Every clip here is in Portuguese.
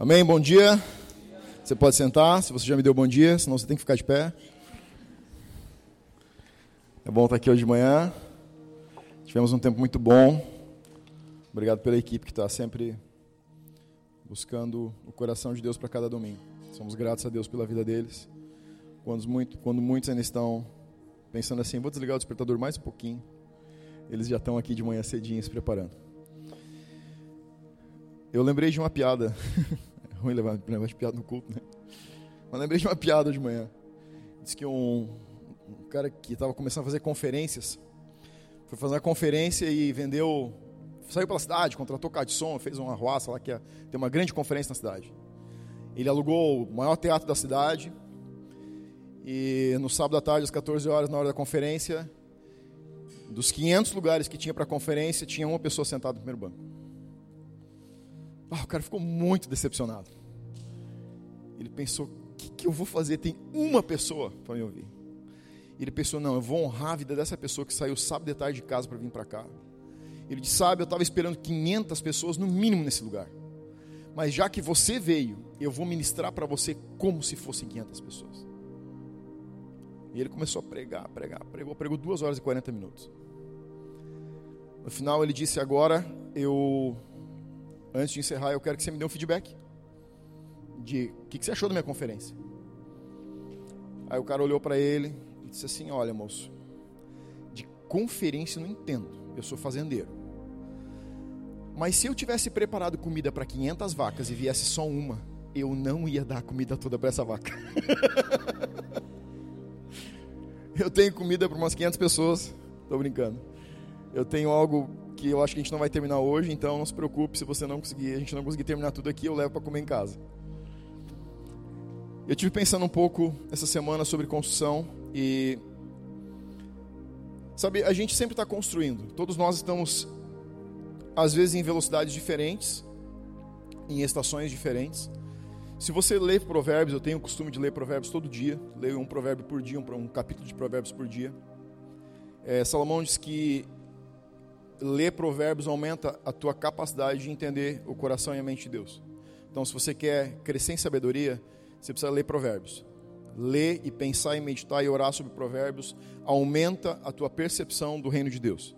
Amém? Bom dia. Você pode sentar, se você já me deu bom dia, senão você tem que ficar de pé. É bom estar aqui hoje de manhã. Tivemos um tempo muito bom. Obrigado pela equipe que está sempre buscando o coração de Deus para cada domingo. Somos gratos a Deus pela vida deles. Quando, muito, quando muitos ainda estão pensando assim, vou desligar o despertador mais um pouquinho, eles já estão aqui de manhã cedinho se preparando. Eu lembrei de uma piada ruim levar, levar de piada no culto, né? Mas lembrei de uma piada de manhã. Diz que um, um cara que estava começando a fazer conferências, foi fazer uma conferência e vendeu, saiu pela cidade, contratou carro de som, fez uma arruaça lá que ia ter uma grande conferência na cidade. Ele alugou o maior teatro da cidade e no sábado à tarde, às 14 horas, na hora da conferência, dos 500 lugares que tinha para a conferência, tinha uma pessoa sentada no primeiro banco. Ah, o cara ficou muito decepcionado. Ele pensou: o que, que eu vou fazer? Tem uma pessoa para me ouvir. Ele pensou: não, eu vou honrar a vida dessa pessoa que saiu sábado de tarde de casa para vir para cá. Ele disse: sabe, eu estava esperando 500 pessoas no mínimo nesse lugar. Mas já que você veio, eu vou ministrar para você como se fossem 500 pessoas. E ele começou a pregar, pregar, pregou, pregou duas horas e 40 minutos. No final ele disse: agora eu antes de encerrar, eu quero que você me dê um feedback de o que, que você achou da minha conferência. Aí o cara olhou para ele e disse assim: Olha, moço, de conferência não entendo, eu sou fazendeiro. Mas se eu tivesse preparado comida para 500 vacas e viesse só uma, eu não ia dar a comida toda para essa vaca. eu tenho comida para umas 500 pessoas, estou brincando. Eu tenho algo que eu acho que a gente não vai terminar hoje, então não se preocupe se você não conseguir, a gente não conseguir terminar tudo aqui, eu levo para comer em casa. Eu tive pensando um pouco essa semana sobre construção e sabe, a gente sempre está construindo. Todos nós estamos às vezes em velocidades diferentes, em estações diferentes. Se você lê provérbios, eu tenho o costume de ler provérbios todo dia, leio um provérbio por dia, um, capítulo de provérbios por dia. É, Salomão diz que ler provérbios aumenta a tua capacidade de entender o coração e a mente de Deus. Então, se você quer crescer em sabedoria, você precisa ler provérbios. Ler e pensar e meditar e orar sobre provérbios aumenta a tua percepção do reino de Deus.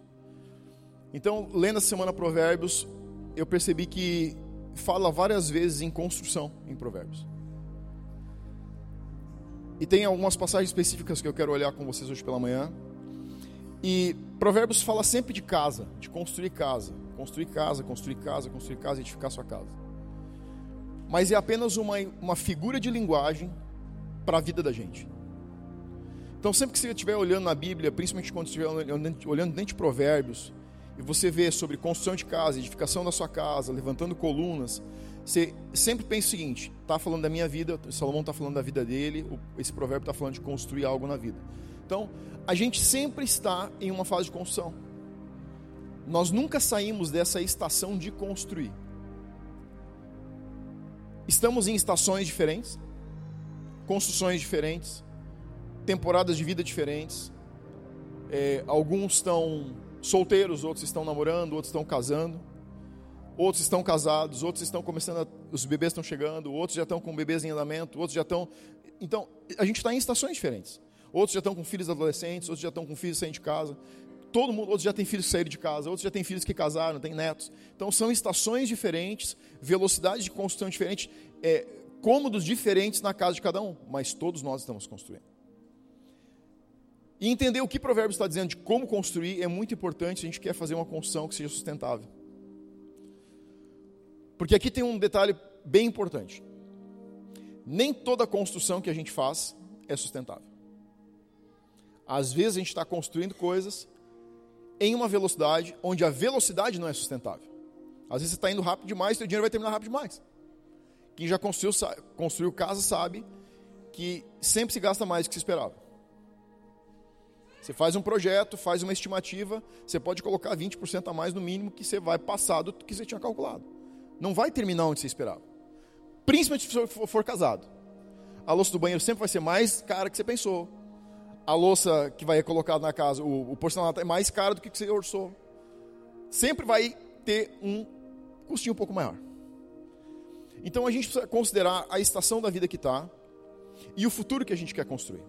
Então, lendo essa semana provérbios, eu percebi que fala várias vezes em construção em provérbios. E tem algumas passagens específicas que eu quero olhar com vocês hoje pela manhã. E Provérbios fala sempre de casa, de construir casa, construir casa, construir casa, construir casa, edificar sua casa. Mas é apenas uma, uma figura de linguagem para a vida da gente. Então, sempre que você estiver olhando na Bíblia, principalmente quando estiver olhando dentro de Provérbios, e você vê sobre construção de casa, edificação da sua casa, levantando colunas, você sempre pensa o seguinte: está falando da minha vida, Salomão está falando da vida dele, esse provérbio está falando de construir algo na vida. Então, a gente sempre está em uma fase de construção. Nós nunca saímos dessa estação de construir. Estamos em estações diferentes, construções diferentes, temporadas de vida diferentes. É, alguns estão solteiros, outros estão namorando, outros estão casando, outros estão casados, outros estão começando, a, os bebês estão chegando, outros já estão com bebês em andamento, outros já estão. Então, a gente está em estações diferentes outros já estão com filhos adolescentes, outros já estão com filhos saindo de casa. Todo mundo, outros já têm filhos que saíram de casa, outros já têm filhos que casaram, têm netos. Então são estações diferentes, velocidades de construção diferentes, é, cômodos diferentes na casa de cada um, mas todos nós estamos construindo. E entender o que Provérbios está dizendo de como construir é muito importante se a gente quer fazer uma construção que seja sustentável. Porque aqui tem um detalhe bem importante. Nem toda construção que a gente faz é sustentável. Às vezes a gente está construindo coisas em uma velocidade onde a velocidade não é sustentável. Às vezes você está indo rápido demais, seu dinheiro vai terminar rápido demais. Quem já construiu, construiu casa sabe que sempre se gasta mais do que se esperava. Você faz um projeto, faz uma estimativa, você pode colocar 20% a mais no mínimo que você vai passar do que você tinha calculado. Não vai terminar onde você esperava. Principalmente se for, for casado. A louça do banheiro sempre vai ser mais cara que você pensou a louça que vai colocar na casa, o, o porcelanato é mais caro do que você orçou. Sempre vai ter um custinho um pouco maior. Então a gente precisa considerar a estação da vida que está e o futuro que a gente quer construir.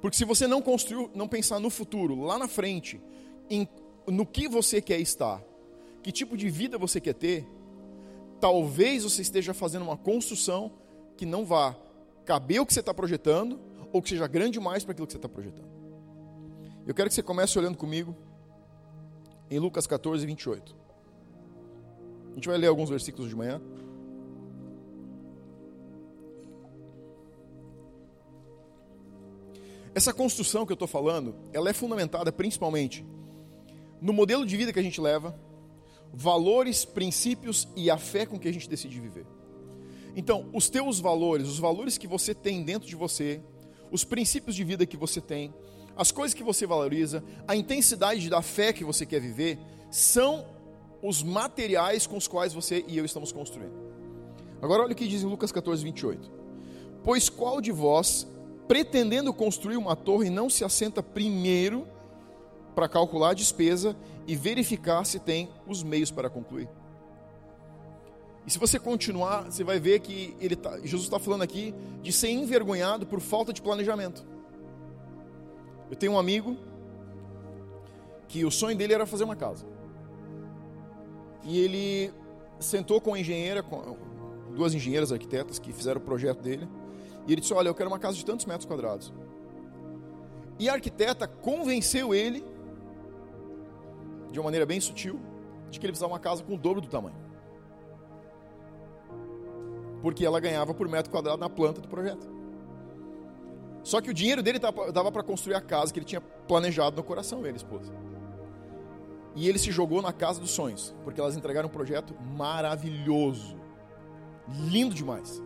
Porque se você não construiu, não pensar no futuro, lá na frente, em, no que você quer estar, que tipo de vida você quer ter, talvez você esteja fazendo uma construção que não vá caber o que você está projetando ou que seja grande demais para aquilo que você está projetando. Eu quero que você comece olhando comigo em Lucas 14, 28. A gente vai ler alguns versículos de manhã. Essa construção que eu estou falando, ela é fundamentada principalmente no modelo de vida que a gente leva, valores, princípios e a fé com que a gente decide viver. Então, os teus valores, os valores que você tem dentro de você, os princípios de vida que você tem, as coisas que você valoriza, a intensidade da fé que você quer viver, são os materiais com os quais você e eu estamos construindo. Agora olha o que diz em Lucas 14, 28. Pois qual de vós, pretendendo construir uma torre, não se assenta primeiro para calcular a despesa e verificar se tem os meios para concluir? E se você continuar, você vai ver que ele tá, Jesus está falando aqui de ser envergonhado por falta de planejamento. Eu tenho um amigo que o sonho dele era fazer uma casa. E ele sentou com a engenheira, com duas engenheiras arquitetas que fizeram o projeto dele. E ele disse: Olha, eu quero uma casa de tantos metros quadrados. E a arquiteta convenceu ele, de uma maneira bem sutil, de que ele precisava de uma casa com o dobro do tamanho. Porque ela ganhava por metro quadrado na planta do projeto. Só que o dinheiro dele dava para construir a casa que ele tinha planejado no coração, ele, esposa. E ele se jogou na casa dos sonhos, porque elas entregaram um projeto maravilhoso, lindo demais.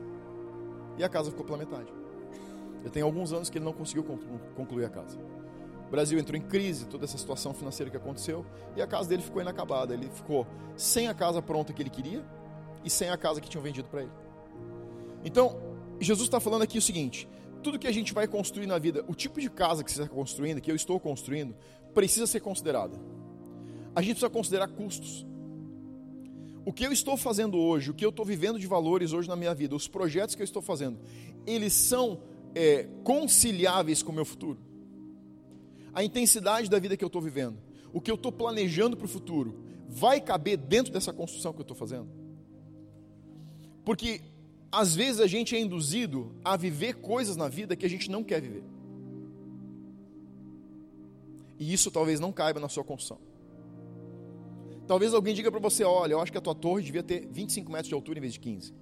E a casa ficou pela metade. Já tem alguns anos que ele não conseguiu concluir a casa. O Brasil entrou em crise, toda essa situação financeira que aconteceu, e a casa dele ficou inacabada. Ele ficou sem a casa pronta que ele queria e sem a casa que tinham vendido para ele. Então, Jesus está falando aqui o seguinte: tudo que a gente vai construir na vida, o tipo de casa que você está construindo, que eu estou construindo, precisa ser considerado a gente precisa considerar custos. O que eu estou fazendo hoje, o que eu estou vivendo de valores hoje na minha vida, os projetos que eu estou fazendo, eles são é, conciliáveis com o meu futuro? A intensidade da vida que eu estou vivendo, o que eu estou planejando para o futuro, vai caber dentro dessa construção que eu estou fazendo? Porque às vezes a gente é induzido a viver coisas na vida que a gente não quer viver. E isso talvez não caiba na sua construção. Talvez alguém diga para você: olha, eu acho que a tua torre devia ter 25 metros de altura em vez de 15.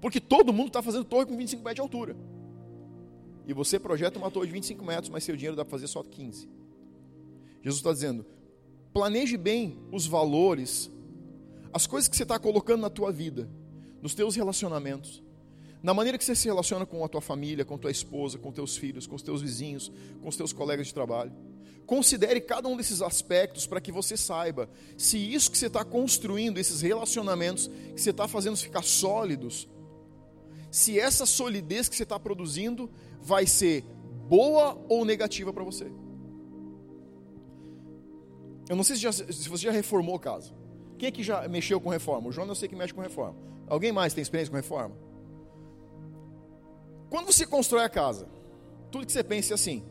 Porque todo mundo está fazendo torre com 25 metros de altura. E você projeta uma torre de 25 metros, mas seu dinheiro dá para fazer só 15. Jesus está dizendo: planeje bem os valores, as coisas que você está colocando na tua vida, nos teus relacionamentos, na maneira que você se relaciona com a tua família, com tua esposa, com teus filhos, com os teus vizinhos, com os teus colegas de trabalho. Considere cada um desses aspectos para que você saiba se isso que você está construindo, esses relacionamentos que você está fazendo ficar sólidos, se essa solidez que você está produzindo vai ser boa ou negativa para você. Eu não sei se, já, se, você já reformou casa. Quem é que já mexeu com reforma? O João eu sei que mexe com reforma. Alguém mais tem experiência com reforma? Quando você constrói a casa, tudo que você pensa é assim: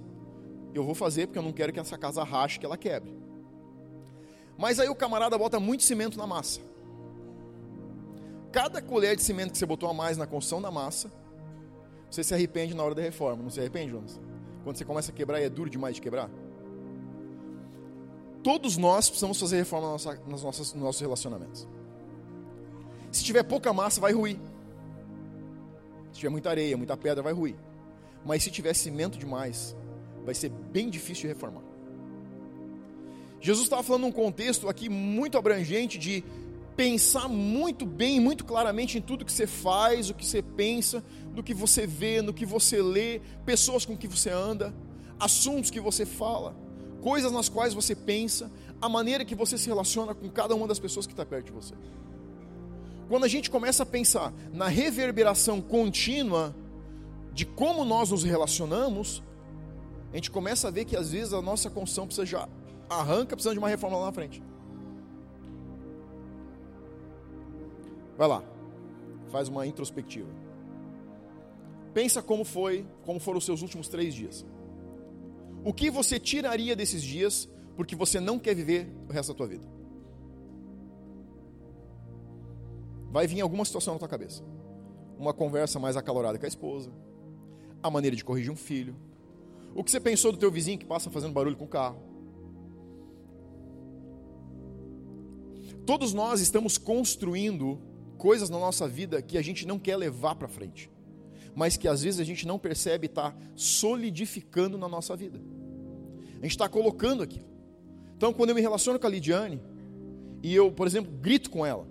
eu vou fazer porque eu não quero que essa casa rache, que ela quebre. Mas aí o camarada bota muito cimento na massa. Cada colher de cimento que você botou a mais na construção da massa, você se arrepende na hora da reforma. Não se arrepende, Jonas? Quando você começa a quebrar e é duro demais de quebrar? Todos nós precisamos fazer reforma nos nossos relacionamentos. Se tiver pouca massa, vai ruir. Se tiver muita areia, muita pedra, vai ruir. Mas se tiver cimento demais, vai ser bem difícil de reformar. Jesus estava falando num contexto aqui muito abrangente de pensar muito bem, muito claramente em tudo que você faz, o que você pensa, no que você vê, no que você lê, pessoas com que você anda, assuntos que você fala, coisas nas quais você pensa, a maneira que você se relaciona com cada uma das pessoas que está perto de você. Quando a gente começa a pensar na reverberação contínua de como nós nos relacionamos, a gente começa a ver que às vezes a nossa construção precisa já arranca precisando de uma reforma lá na frente. Vai lá. faz uma introspectiva. Pensa como foi, como foram os seus últimos três dias. O que você tiraria desses dias porque você não quer viver o resto da tua vida? Vai vir alguma situação na tua cabeça. Uma conversa mais acalorada com a esposa, a maneira de corrigir um filho, o que você pensou do teu vizinho que passa fazendo barulho com o carro. Todos nós estamos construindo coisas na nossa vida que a gente não quer levar para frente, mas que às vezes a gente não percebe está solidificando na nossa vida. A gente está colocando aquilo. Então, quando eu me relaciono com a Lidiane e eu, por exemplo, grito com ela,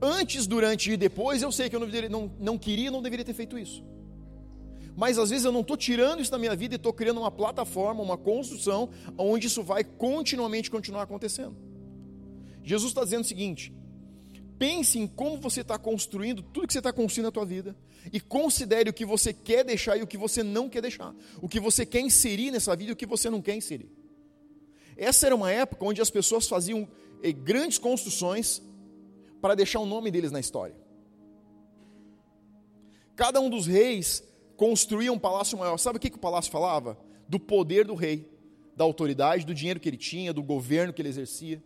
antes, durante e depois, eu sei que eu não, não, não queria, não deveria ter feito isso. Mas às vezes eu não estou tirando isso da minha vida e estou criando uma plataforma, uma construção, onde isso vai continuamente continuar acontecendo. Jesus está dizendo o seguinte: pense em como você está construindo tudo que você está construindo na tua vida e considere o que você quer deixar e o que você não quer deixar, o que você quer inserir nessa vida e o que você não quer inserir. Essa era uma época onde as pessoas faziam eh, grandes construções para deixar o nome deles na história. Cada um dos reis construía um palácio maior. Sabe o que, que o palácio falava? Do poder do rei, da autoridade, do dinheiro que ele tinha, do governo que ele exercia.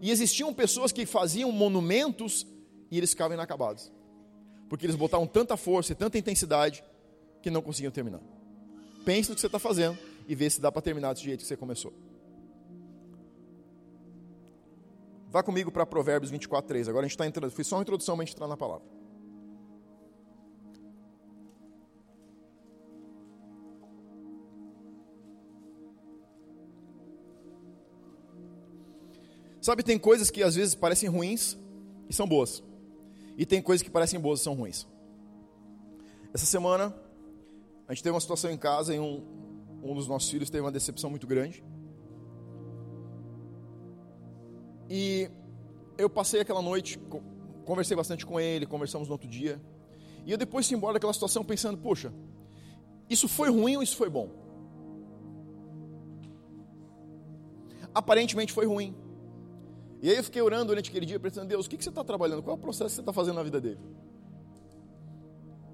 E existiam pessoas que faziam monumentos e eles ficavam inacabados. Porque eles botavam tanta força e tanta intensidade que não conseguiam terminar. Pense no que você está fazendo e vê se dá para terminar desse jeito que você começou. Vá comigo para Provérbios 24, 3. Agora a gente está entrando. Foi só uma introdução para a gente entrar na palavra. Sabe, tem coisas que às vezes parecem ruins e são boas. E tem coisas que parecem boas e são ruins. Essa semana, a gente teve uma situação em casa e um, um dos nossos filhos teve uma decepção muito grande. E eu passei aquela noite, conversei bastante com ele, conversamos no outro dia. E eu depois fui embora daquela situação pensando, poxa, isso foi ruim ou isso foi bom? Aparentemente foi ruim. E aí eu fiquei orando durante aquele dia, pensando, Deus, o que, que você está trabalhando? Qual é o processo que você está fazendo na vida dele?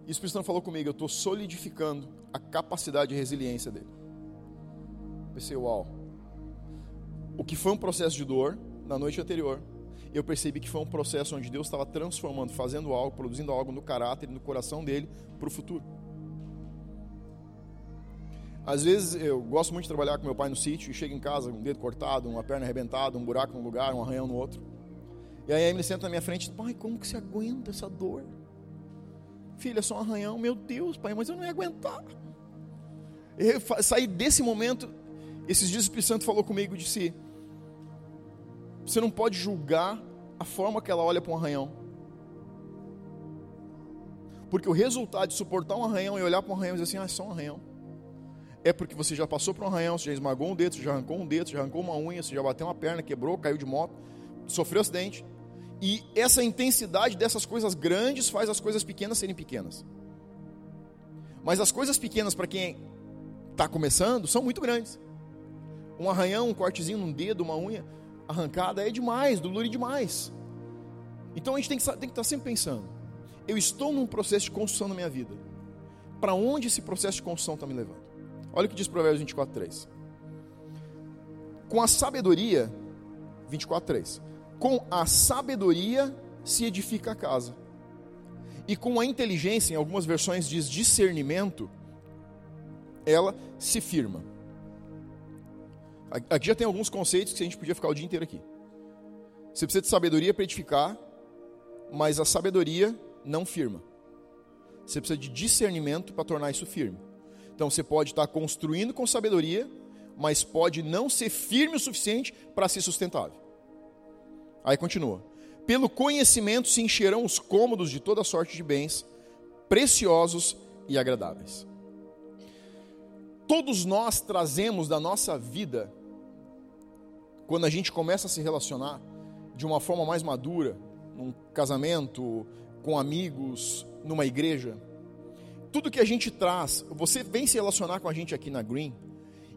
E o Espírito Santo falou comigo, eu estou solidificando a capacidade de resiliência dele. Pensei, uau. O que foi um processo de dor na noite anterior, eu percebi que foi um processo onde Deus estava transformando, fazendo algo, produzindo algo no caráter e no coração dele para o futuro. Às vezes eu gosto muito de trabalhar com meu pai no sítio e chego em casa com um dedo cortado, uma perna arrebentada, um buraco num lugar, um arranhão no outro. E aí a Emily senta na minha frente e pai, como que você aguenta essa dor? Filha, é só um arranhão. Meu Deus, pai, mas eu não ia aguentar. Eu saí desse momento, esses dias o Espírito Santo falou comigo e disse, você não pode julgar a forma que ela olha para um arranhão. Porque o resultado de suportar um arranhão e olhar para um arranhão e dizer assim, ah, é só um arranhão é porque você já passou por um arranhão, você já esmagou um dedo, você já arrancou um dedo, você já arrancou uma unha, você já bateu uma perna, quebrou, caiu de moto, sofreu acidente. E essa intensidade dessas coisas grandes faz as coisas pequenas serem pequenas. Mas as coisas pequenas, para quem está começando, são muito grandes. Um arranhão, um cortezinho num dedo, uma unha arrancada é demais, dolore demais. Então a gente tem que, tem que estar tá sempre pensando: eu estou num processo de construção na minha vida. Para onde esse processo de construção está me levando? Olha o que diz Provérbios 24, 3. Com a sabedoria, 24, 3. Com a sabedoria se edifica a casa. E com a inteligência, em algumas versões diz discernimento, ela se firma. Aqui já tem alguns conceitos que a gente podia ficar o dia inteiro aqui. Você precisa de sabedoria para edificar, mas a sabedoria não firma. Você precisa de discernimento para tornar isso firme. Então você pode estar construindo com sabedoria, mas pode não ser firme o suficiente para ser sustentável. Aí continua. Pelo conhecimento se encherão os cômodos de toda sorte de bens, preciosos e agradáveis. Todos nós trazemos da nossa vida, quando a gente começa a se relacionar de uma forma mais madura, num casamento, com amigos, numa igreja, tudo que a gente traz, você vem se relacionar com a gente aqui na Green,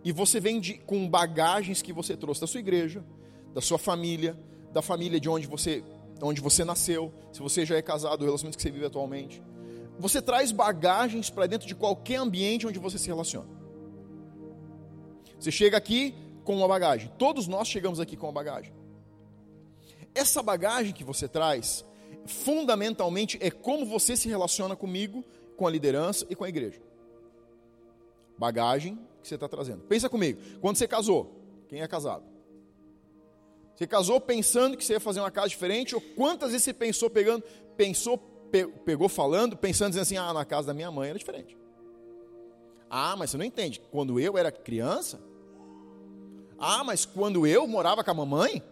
e você vem de, com bagagens que você trouxe da sua igreja, da sua família, da família de onde você, onde você nasceu, se você já é casado, o relacionamento que você vive atualmente. Você traz bagagens para dentro de qualquer ambiente onde você se relaciona. Você chega aqui com uma bagagem. Todos nós chegamos aqui com uma bagagem. Essa bagagem que você traz, fundamentalmente, é como você se relaciona comigo, com a liderança e com a igreja. Bagagem que você está trazendo. Pensa comigo. Quando você casou, quem é casado? Você casou pensando que você ia fazer uma casa diferente? Ou quantas vezes você pensou pegando, pensou, pegou falando, pensando dizendo assim, ah, na casa da minha mãe era diferente. Ah, mas você não entende. Quando eu era criança, ah, mas quando eu morava com a mamãe,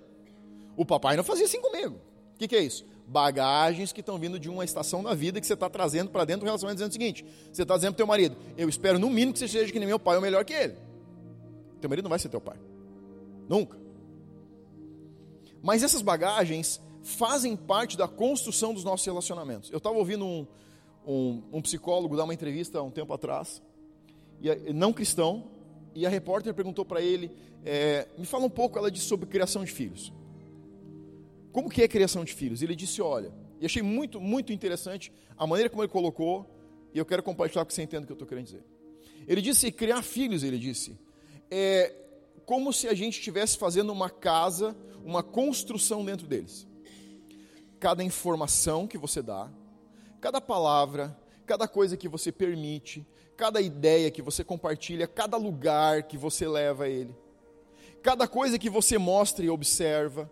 o papai não fazia assim comigo. O que, que é isso? Bagagens que estão vindo de uma estação da vida que você está trazendo para dentro do relacionamento, dizendo o seguinte: você está dizendo para teu marido, eu espero no mínimo que você seja que nem meu pai ou melhor que ele. Teu marido não vai ser teu pai. Nunca. Mas essas bagagens fazem parte da construção dos nossos relacionamentos. Eu estava ouvindo um, um, um, psicólogo dar uma entrevista há um tempo atrás, e, não cristão, e a repórter perguntou para ele, é, me fala um pouco, ela disse sobre criação de filhos. Como que é criação de filhos? Ele disse, olha, e achei muito, muito interessante a maneira como ele colocou, e eu quero compartilhar com você entenda o que eu estou querendo dizer. Ele disse, criar filhos, ele disse, é como se a gente estivesse fazendo uma casa, uma construção dentro deles. Cada informação que você dá, cada palavra, cada coisa que você permite, cada ideia que você compartilha, cada lugar que você leva ele, cada coisa que você mostra e observa,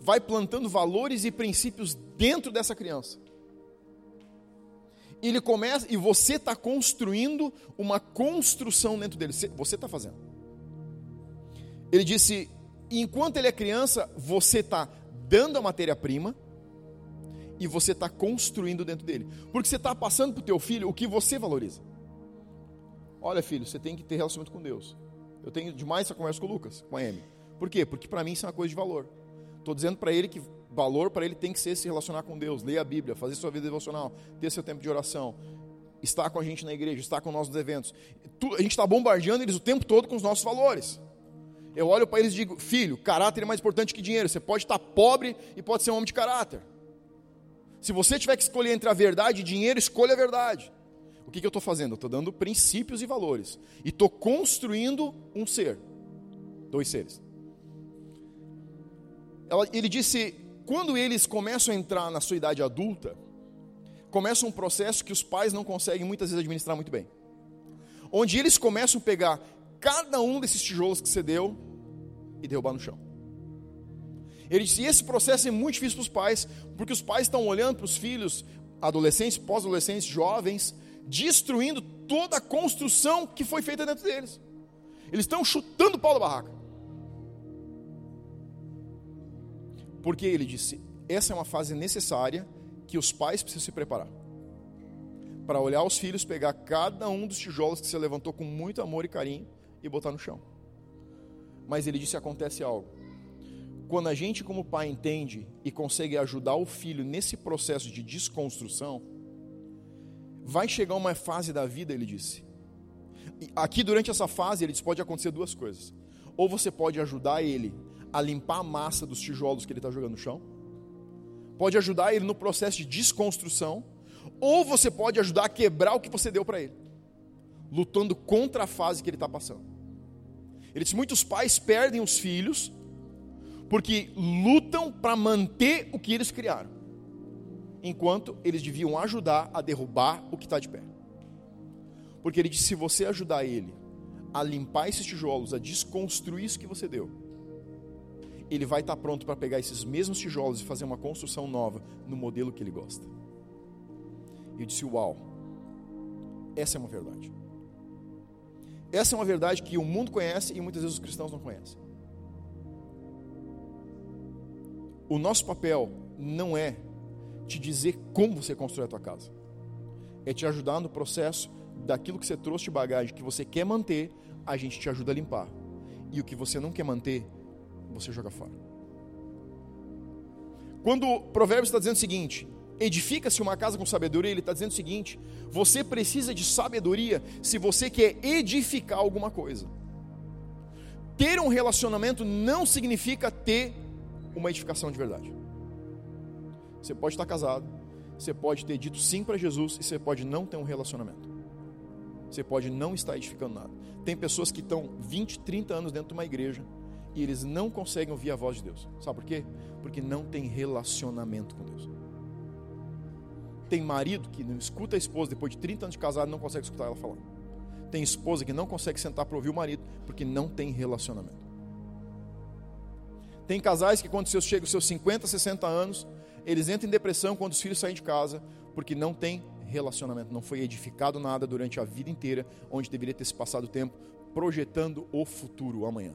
vai plantando valores e princípios dentro dessa criança. Ele começa e você está construindo uma construção dentro dele. Você está fazendo. Ele disse: enquanto ele é criança, você está dando a matéria-prima e você está construindo dentro dele. Porque você está passando para o teu filho o que você valoriza. Olha, filho, você tem que ter relacionamento com Deus. Eu tenho demais essa conversa com o Lucas, com a Amy. Por quê? Porque para mim isso é uma coisa de valor. Estou dizendo para ele que valor para ele tem que ser se relacionar com Deus, ler a Bíblia, fazer sua vida devocional, ter seu tempo de oração, estar com a gente na igreja, estar com nós nos eventos. A gente está bombardeando eles o tempo todo com os nossos valores. Eu olho para eles e digo, filho, caráter é mais importante que dinheiro. Você pode estar pobre e pode ser um homem de caráter. Se você tiver que escolher entre a verdade e dinheiro, escolha a verdade. O que, que eu estou fazendo? Eu estou dando princípios e valores. E estou construindo um ser. Dois seres ele disse: quando eles começam a entrar na sua idade adulta, começa um processo que os pais não conseguem muitas vezes administrar muito bem. Onde eles começam a pegar cada um desses tijolos que você deu e derrubar no chão. Ele disse: esse processo é muito difícil para os pais, porque os pais estão olhando para os filhos, adolescentes, pós-adolescentes, jovens, destruindo toda a construção que foi feita dentro deles. Eles estão chutando o pau da barraca. Porque ele disse: essa é uma fase necessária que os pais precisam se preparar. Para olhar os filhos, pegar cada um dos tijolos que você levantou com muito amor e carinho e botar no chão. Mas ele disse: acontece algo. Quando a gente, como pai, entende e consegue ajudar o filho nesse processo de desconstrução, vai chegar uma fase da vida, ele disse. Aqui, durante essa fase, ele disse: pode acontecer duas coisas. Ou você pode ajudar ele a limpar a massa dos tijolos que ele está jogando no chão, pode ajudar ele no processo de desconstrução, ou você pode ajudar a quebrar o que você deu para ele, lutando contra a fase que ele está passando. Ele disse: muitos pais perdem os filhos porque lutam para manter o que eles criaram, enquanto eles deviam ajudar a derrubar o que está de pé. Porque ele disse: se você ajudar ele a limpar esses tijolos, a desconstruir isso que você deu, ele vai estar pronto para pegar esses mesmos tijolos e fazer uma construção nova no modelo que ele gosta. E eu disse: Uau, essa é uma verdade. Essa é uma verdade que o mundo conhece e muitas vezes os cristãos não conhecem. O nosso papel não é te dizer como você constrói a tua casa, é te ajudar no processo daquilo que você trouxe de bagagem que você quer manter, a gente te ajuda a limpar. E o que você não quer manter, você joga fora. Quando o Provérbios está dizendo o seguinte: edifica-se uma casa com sabedoria, ele está dizendo o seguinte: você precisa de sabedoria se você quer edificar alguma coisa. Ter um relacionamento não significa ter uma edificação de verdade. Você pode estar casado, você pode ter dito sim para Jesus e você pode não ter um relacionamento. Você pode não estar edificando nada. Tem pessoas que estão 20, 30 anos dentro de uma igreja e eles não conseguem ouvir a voz de Deus. Sabe por quê? Porque não tem relacionamento com Deus. Tem marido que não escuta a esposa depois de 30 anos de casado não consegue escutar ela falar. Tem esposa que não consegue sentar para ouvir o marido porque não tem relacionamento. Tem casais que quando chegam os seus 50, 60 anos, eles entram em depressão quando os filhos saem de casa, porque não tem relacionamento, não foi edificado nada durante a vida inteira, onde deveria ter se passado tempo projetando o futuro, o amanhã.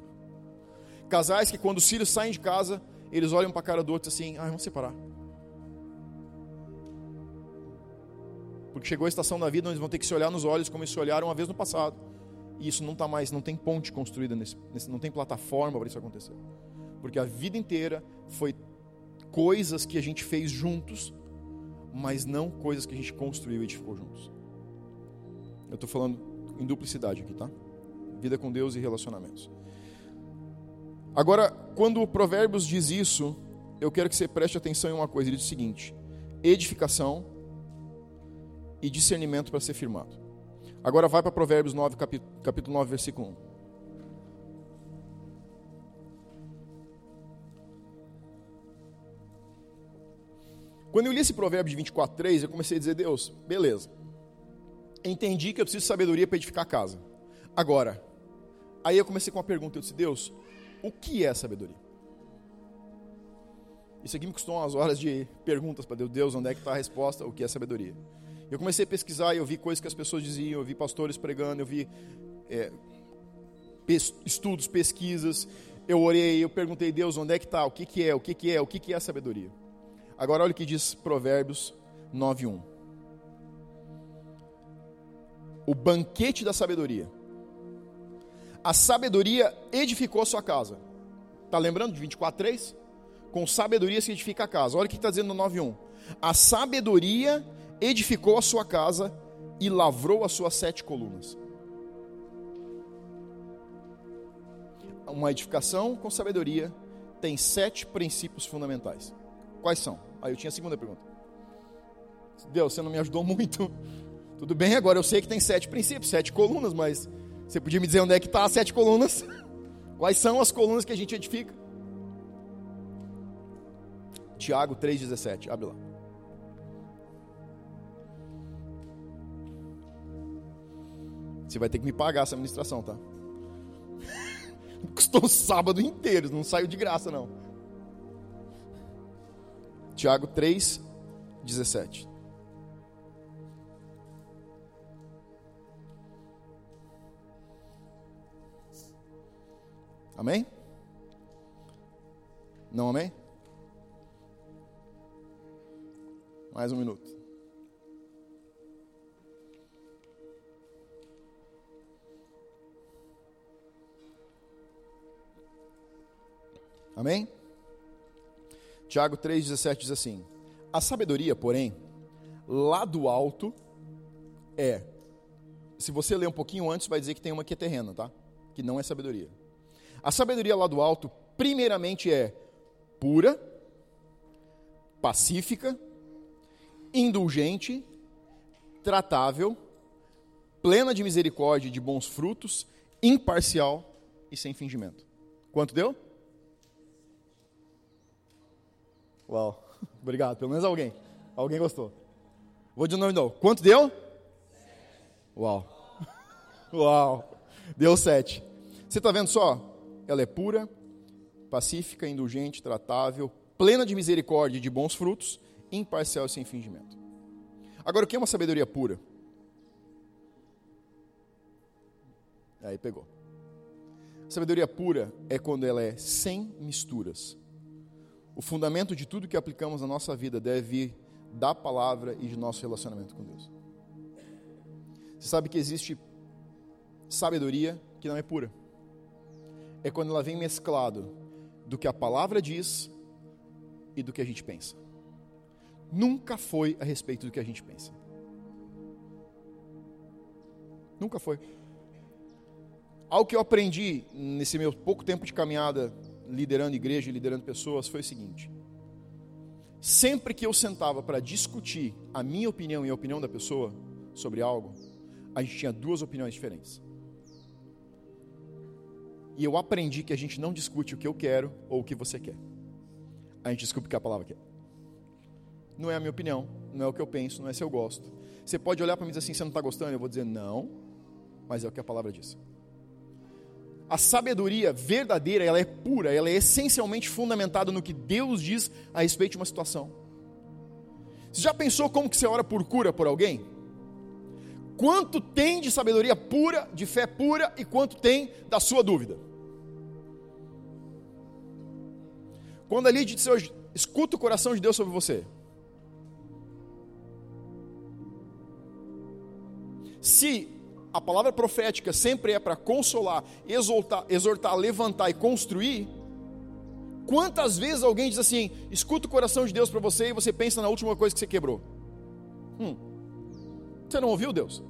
Casais que quando os filhos saem de casa, eles olham para a cara do outro assim, ah, vamos separar. Porque chegou a estação da vida onde eles vão ter que se olhar nos olhos como eles se olharam uma vez no passado. E isso não está mais, não tem ponte construída, nesse, não tem plataforma para isso acontecer. Porque a vida inteira foi coisas que a gente fez juntos, mas não coisas que a gente construiu e edificou juntos. Eu estou falando em duplicidade aqui, tá? Vida com Deus e relacionamentos. Agora, quando o Provérbios diz isso, eu quero que você preste atenção em uma coisa. Ele diz o seguinte: edificação e discernimento para ser firmado. Agora vai para Provérbios 9, capítulo, capítulo 9, versículo 1. Quando eu li esse provérbio de 24, 3, eu comecei a dizer, Deus, beleza. Entendi que eu preciso de sabedoria para edificar a casa. Agora, aí eu comecei com uma pergunta, eu disse, Deus, o que é sabedoria? Isso aqui me custou umas horas de perguntas para Deus, Deus, onde é que está a resposta, o que é sabedoria? Eu comecei a pesquisar e eu vi coisas que as pessoas diziam, eu vi pastores pregando, eu vi é, estudos, pesquisas, eu orei, eu perguntei, Deus, onde é que está, o que, que é, o que, que é, o que, que é a sabedoria? Agora olha o que diz Provérbios 9:1. O banquete da sabedoria. A sabedoria edificou sua casa. Está lembrando de 24:3? Com sabedoria se edifica a casa. Olha o que está dizendo no 9:1. A sabedoria edificou a sua casa e lavrou as suas sete colunas. Uma edificação com sabedoria tem sete princípios fundamentais. Quais são? Aí eu tinha a segunda pergunta. Deus, você não me ajudou muito. Tudo bem, agora eu sei que tem sete princípios, sete colunas, mas você podia me dizer onde é que está as sete colunas? Quais são as colunas que a gente edifica? Tiago 3,17, abre lá. Você vai ter que me pagar essa administração, tá? Custou o sábado inteiro, não saiu de graça, não. Tiago 3, 17. Amém? Não amém? Mais um minuto. Amém? Tiago 3,17 diz assim: A sabedoria, porém, lá do alto é. Se você ler um pouquinho antes, vai dizer que tem uma que é terrena, tá? Que não é sabedoria. A sabedoria lá do alto, primeiramente, é pura, pacífica, indulgente, tratável, plena de misericórdia e de bons frutos, imparcial e sem fingimento. Quanto deu? Uau, obrigado. Pelo menos alguém. Alguém gostou. Vou de novo, não. Quanto deu? Uau. Uau. Deu sete. Você está vendo só? Ela é pura, pacífica, indulgente, tratável, plena de misericórdia e de bons frutos, imparcial e sem fingimento. Agora, o que é uma sabedoria pura? Aí pegou. Sabedoria pura é quando ela é sem misturas o fundamento de tudo que aplicamos na nossa vida deve vir da palavra e de nosso relacionamento com Deus. Você sabe que existe sabedoria que não é pura. É quando ela vem mesclado do que a palavra diz e do que a gente pensa. Nunca foi a respeito do que a gente pensa. Nunca foi. Algo que eu aprendi nesse meu pouco tempo de caminhada liderando igreja e liderando pessoas foi o seguinte: sempre que eu sentava para discutir a minha opinião e a opinião da pessoa sobre algo, a gente tinha duas opiniões diferentes. E eu aprendi que a gente não discute o que eu quero ou o que você quer. A gente discute o que a palavra quer. Não é a minha opinião, não é o que eu penso, não é se eu gosto. Você pode olhar para mim e dizer assim: você não está gostando? Eu vou dizer não, mas é o que a palavra diz. A sabedoria verdadeira, ela é pura, ela é essencialmente fundamentada no que Deus diz a respeito de uma situação. Você já pensou como que você ora por cura por alguém? Quanto tem de sabedoria pura, de fé pura e quanto tem da sua dúvida? Quando a Lídia disse hoje, escuta o coração de Deus sobre você. Se a palavra profética sempre é para consolar, exortar, exortar, levantar e construir. Quantas vezes alguém diz assim: escuta o coração de Deus para você e você pensa na última coisa que você quebrou? Hum, você não ouviu Deus?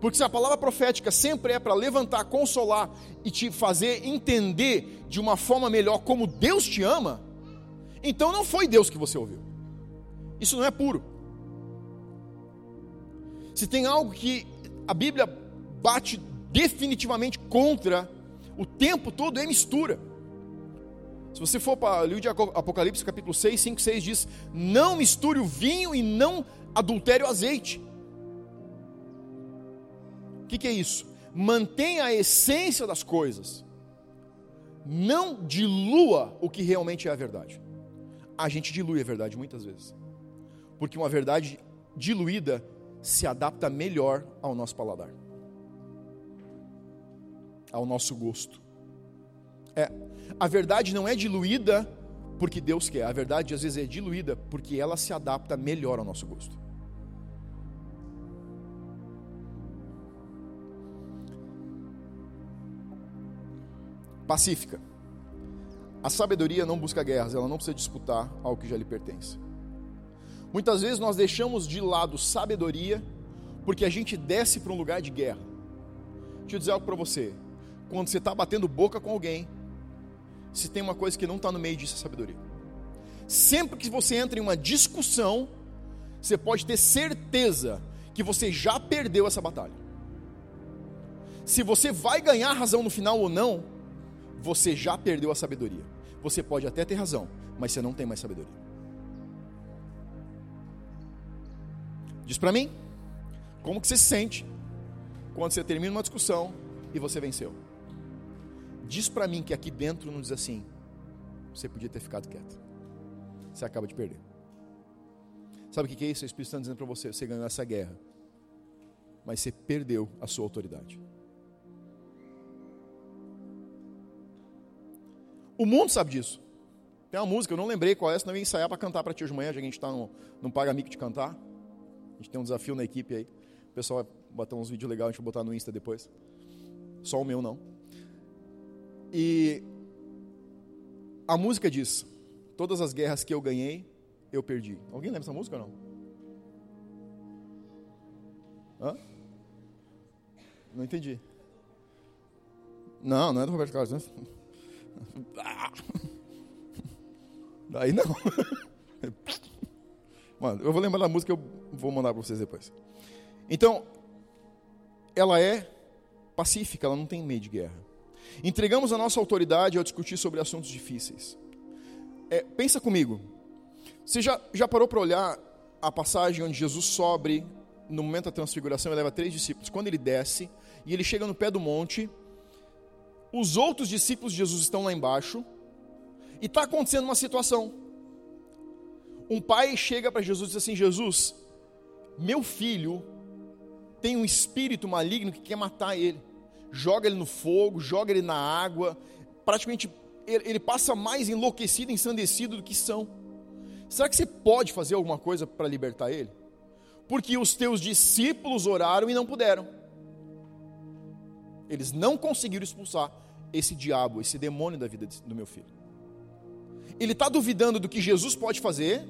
Porque se a palavra profética sempre é para levantar, consolar e te fazer entender de uma forma melhor como Deus te ama, então não foi Deus que você ouviu. Isso não é puro. Se tem algo que a Bíblia bate definitivamente contra o tempo todo é mistura. Se você for para o livro de Apocalipse, capítulo 6, 5, 6 diz: Não misture o vinho e não adultere o azeite. O que, que é isso? Mantenha a essência das coisas. Não dilua o que realmente é a verdade. A gente dilui a verdade muitas vezes. Porque uma verdade diluída se adapta melhor ao nosso paladar, ao nosso gosto. É, a verdade não é diluída porque Deus quer, a verdade às vezes é diluída porque ela se adapta melhor ao nosso gosto. Pacífica. A sabedoria não busca guerras, ela não precisa disputar algo que já lhe pertence. Muitas vezes nós deixamos de lado sabedoria porque a gente desce para um lugar de guerra. Deixa eu dizer algo para você. Quando você está batendo boca com alguém, se tem uma coisa que não está no meio disso, é sabedoria. Sempre que você entra em uma discussão, você pode ter certeza que você já perdeu essa batalha. Se você vai ganhar razão no final ou não, você já perdeu a sabedoria. Você pode até ter razão, mas você não tem mais sabedoria. Diz para mim, como que você se sente quando você termina uma discussão e você venceu? Diz para mim que aqui dentro não diz assim, você podia ter ficado quieto. Você acaba de perder. Sabe o que é isso? O Espírito Santo dizendo para você, você ganhou essa guerra, mas você perdeu a sua autoridade. O mundo sabe disso. Tem uma música, eu não lembrei qual é, senão eu ia ensaiar para cantar para ti hoje de manhã, já que a gente está no, num paga-mico de cantar. A gente tem um desafio na equipe aí. O pessoal vai botar uns vídeos legais, a gente vai botar no Insta depois. Só o meu não. E a música diz: Todas as guerras que eu ganhei, eu perdi. Alguém lembra essa música ou não? Hã? Não entendi. Não, não é do Roberto Carlos, né? Daí não. Mano, eu vou lembrar da música, eu vou mandar para vocês depois. Então, ela é pacífica, ela não tem medo de guerra. Entregamos a nossa autoridade ao discutir sobre assuntos difíceis. É, pensa comigo. Você já, já parou para olhar a passagem onde Jesus sobe no momento da transfiguração e leva três discípulos? Quando ele desce e ele chega no pé do monte, os outros discípulos de Jesus estão lá embaixo e está acontecendo uma situação um pai chega para Jesus e diz assim: Jesus, meu filho tem um espírito maligno que quer matar ele. Joga ele no fogo, joga ele na água. Praticamente ele, passa mais enlouquecido, ensandecido do que são. Será que você pode fazer alguma coisa para libertar ele? Porque os teus discípulos oraram e não puderam. Eles não conseguiram expulsar esse diabo, esse demônio da vida do meu filho ele está duvidando do que Jesus pode fazer,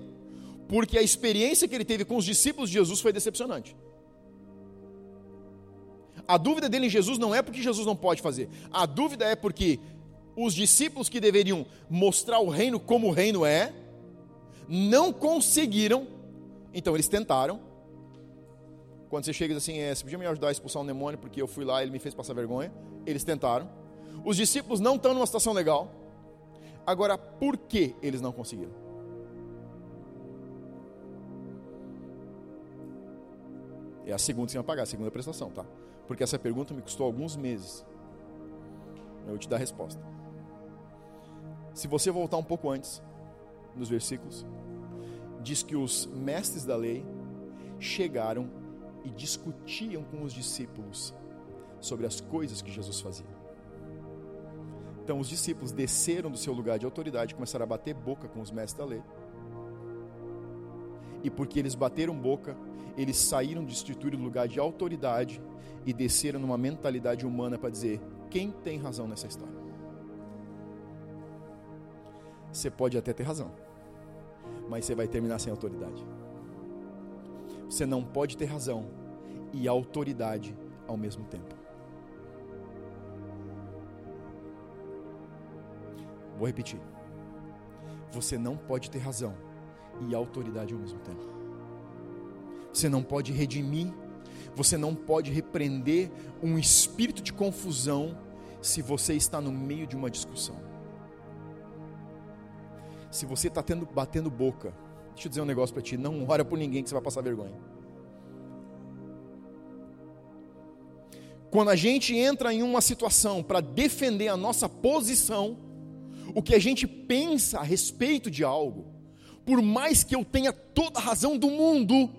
porque a experiência que ele teve com os discípulos de Jesus foi decepcionante. A dúvida dele em Jesus não é porque Jesus não pode fazer, a dúvida é porque os discípulos que deveriam mostrar o reino como o reino é, não conseguiram, então eles tentaram. Quando você chega e diz assim, é, você podia me ajudar a expulsar um demônio porque eu fui lá e ele me fez passar vergonha. Eles tentaram. Os discípulos não estão numa situação legal. Agora, por que eles não conseguiram? É a segunda que você vai pagar, a segunda prestação, tá? Porque essa pergunta me custou alguns meses. Eu vou te dar a resposta. Se você voltar um pouco antes, nos versículos, diz que os mestres da lei chegaram e discutiam com os discípulos sobre as coisas que Jesus fazia. Então os discípulos desceram do seu lugar de autoridade começaram a bater boca com os mestres da lei. E porque eles bateram boca, eles saíram de instituir o lugar de autoridade e desceram numa mentalidade humana para dizer: quem tem razão nessa história? Você pode até ter razão, mas você vai terminar sem autoridade. Você não pode ter razão e autoridade ao mesmo tempo. Vou repetir. Você não pode ter razão e autoridade ao mesmo tempo. Você não pode redimir, você não pode repreender um espírito de confusão se você está no meio de uma discussão. Se você está tendo, batendo boca, deixa eu dizer um negócio para ti: não ora por ninguém que você vai passar vergonha. Quando a gente entra em uma situação para defender a nossa posição, o que a gente pensa a respeito de algo, por mais que eu tenha toda a razão do mundo,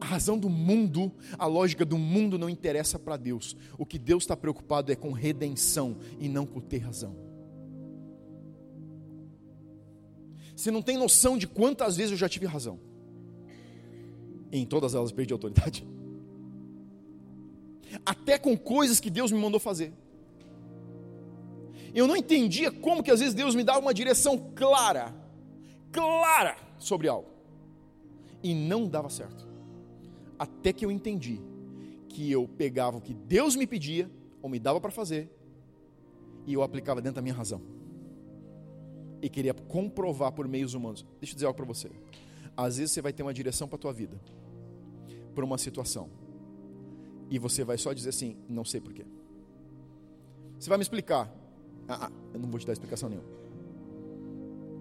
a razão do mundo, a lógica do mundo não interessa para Deus. O que Deus está preocupado é com redenção e não com ter razão. Você não tem noção de quantas vezes eu já tive razão. E em todas elas perdi autoridade. Até com coisas que Deus me mandou fazer. Eu não entendia como que às vezes Deus me dava uma direção clara, clara sobre algo. E não dava certo até que eu entendi que eu pegava o que Deus me pedia, ou me dava para fazer, e eu aplicava dentro da minha razão. E queria comprovar por meios humanos. Deixa eu dizer algo para você. Às vezes você vai ter uma direção para a tua vida, por uma situação, e você vai só dizer assim: não sei porquê. Você vai me explicar. Ah, ah, eu não vou te dar explicação nenhuma.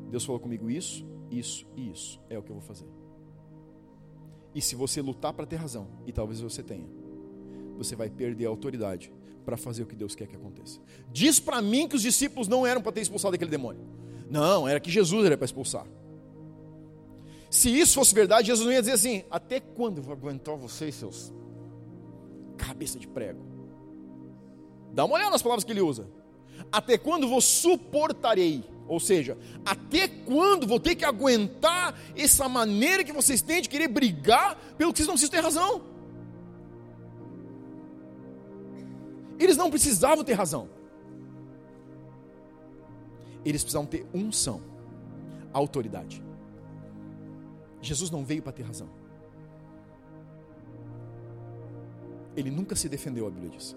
Deus falou comigo isso, isso e isso. É o que eu vou fazer. E se você lutar para ter razão, e talvez você tenha, você vai perder a autoridade para fazer o que Deus quer que aconteça. Diz para mim que os discípulos não eram para ter expulsado aquele demônio. Não, era que Jesus era para expulsar. Se isso fosse verdade, Jesus não ia dizer assim: Até quando eu vou aguentar vocês, seus cabeça de prego? Dá uma olhada nas palavras que ele usa. Até quando vou suportarei? Ou seja, até quando vou ter que aguentar essa maneira que vocês têm de querer brigar pelo que vocês não precisam ter razão? Eles não precisavam ter razão. Eles precisavam ter unção, autoridade. Jesus não veio para ter razão. Ele nunca se defendeu, a Bíblia diz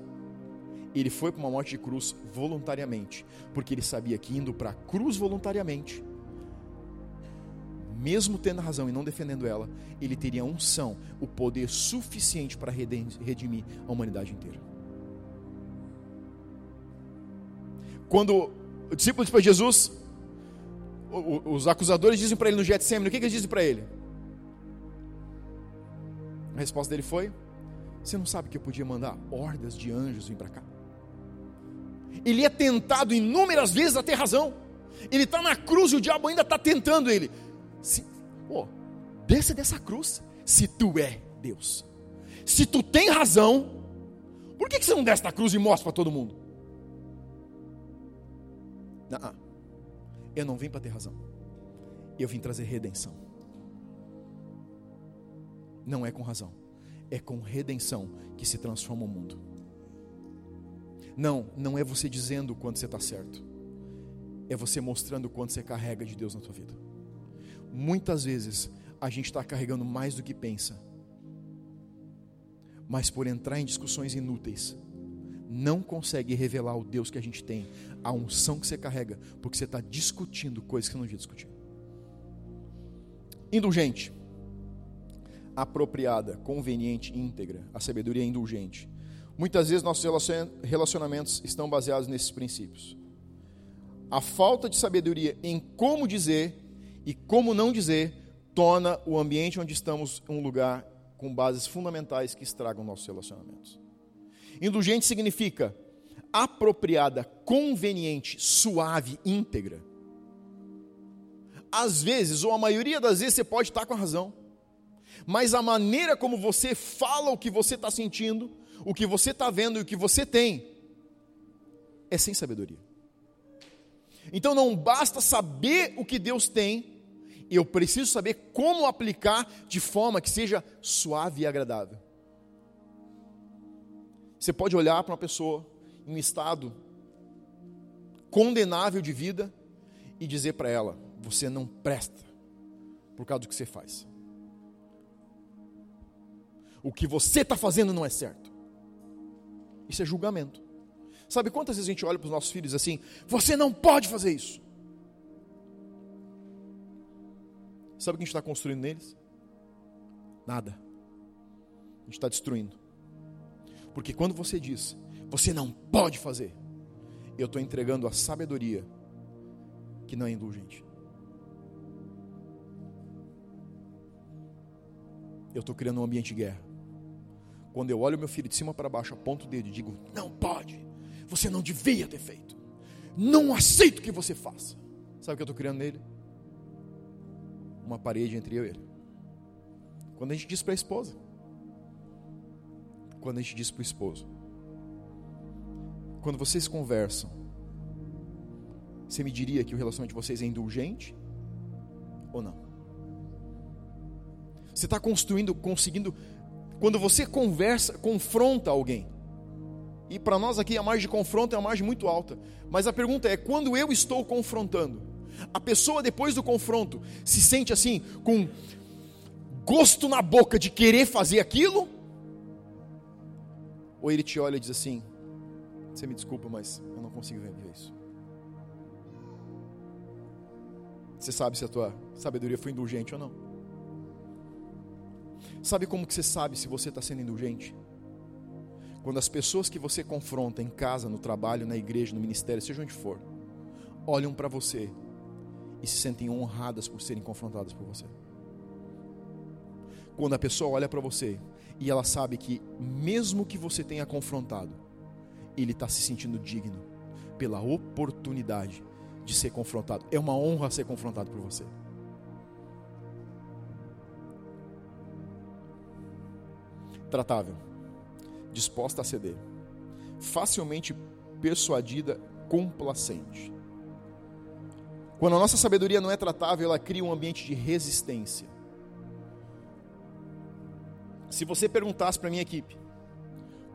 ele foi para uma morte de cruz voluntariamente, porque ele sabia que indo para a cruz voluntariamente, mesmo tendo razão e não defendendo ela, ele teria unção, o poder suficiente para redimir a humanidade inteira. Quando o discípulo disse para Jesus, os acusadores dizem para ele no Getsemane, o que eles dizem para ele? A resposta dele foi: Você não sabe que eu podia mandar hordas de anjos vir para cá? Ele é tentado inúmeras vezes a ter razão. Ele está na cruz e o diabo ainda está tentando ele. Se, oh, dessa cruz, se tu é Deus. Se tu tem razão, por que, que você não desce da cruz e mostra para todo mundo? Não, eu não vim para ter razão. Eu vim trazer redenção. Não é com razão, é com redenção que se transforma o mundo. Não, não é você dizendo o quanto você está certo. É você mostrando o quanto você carrega de Deus na tua vida. Muitas vezes a gente está carregando mais do que pensa. Mas por entrar em discussões inúteis, não consegue revelar o Deus que a gente tem, a unção que você carrega, porque você está discutindo coisas que você não devia discutir. Indulgente. Apropriada, conveniente, íntegra. A sabedoria é indulgente. Muitas vezes nossos relacionamentos estão baseados nesses princípios. A falta de sabedoria em como dizer e como não dizer torna o ambiente onde estamos um lugar com bases fundamentais que estragam nossos relacionamentos. Indulgente significa apropriada, conveniente, suave, íntegra. Às vezes, ou a maioria das vezes, você pode estar com a razão, mas a maneira como você fala o que você está sentindo, o que você está vendo e o que você tem, é sem sabedoria. Então não basta saber o que Deus tem, eu preciso saber como aplicar de forma que seja suave e agradável. Você pode olhar para uma pessoa em um estado condenável de vida e dizer para ela: você não presta por causa do que você faz. O que você está fazendo não é certo. Isso é julgamento. Sabe quantas vezes a gente olha para os nossos filhos assim: você não pode fazer isso. Sabe o que a gente está construindo neles? Nada. A gente está destruindo. Porque quando você diz, você não pode fazer, eu estou entregando a sabedoria que não é indulgente. Eu estou criando um ambiente de guerra. Quando eu olho meu filho de cima para baixo, aponto o dedo e digo: Não pode, você não devia ter feito, não aceito que você faça. Sabe o que eu estou criando nele? Uma parede entre eu e ele. Quando a gente diz para a esposa, quando a gente diz para o esposo, quando vocês conversam, você me diria que o relacionamento de vocês é indulgente ou não? Você está construindo, conseguindo. Quando você conversa, confronta alguém. E para nós aqui a margem de confronto é uma margem muito alta. Mas a pergunta é: quando eu estou confrontando, a pessoa depois do confronto se sente assim, com gosto na boca de querer fazer aquilo? Ou ele te olha e diz assim: Você me desculpa, mas eu não consigo ver isso. Você sabe se a tua sabedoria foi indulgente ou não? Sabe como que você sabe se você está sendo indulgente? Quando as pessoas que você confronta em casa, no trabalho, na igreja, no ministério, seja onde for, olham para você e se sentem honradas por serem confrontadas por você. Quando a pessoa olha para você e ela sabe que, mesmo que você tenha confrontado, ele está se sentindo digno pela oportunidade de ser confrontado. É uma honra ser confrontado por você. Tratável, disposta a ceder, facilmente persuadida, complacente. Quando a nossa sabedoria não é tratável, ela cria um ambiente de resistência se você perguntasse para minha equipe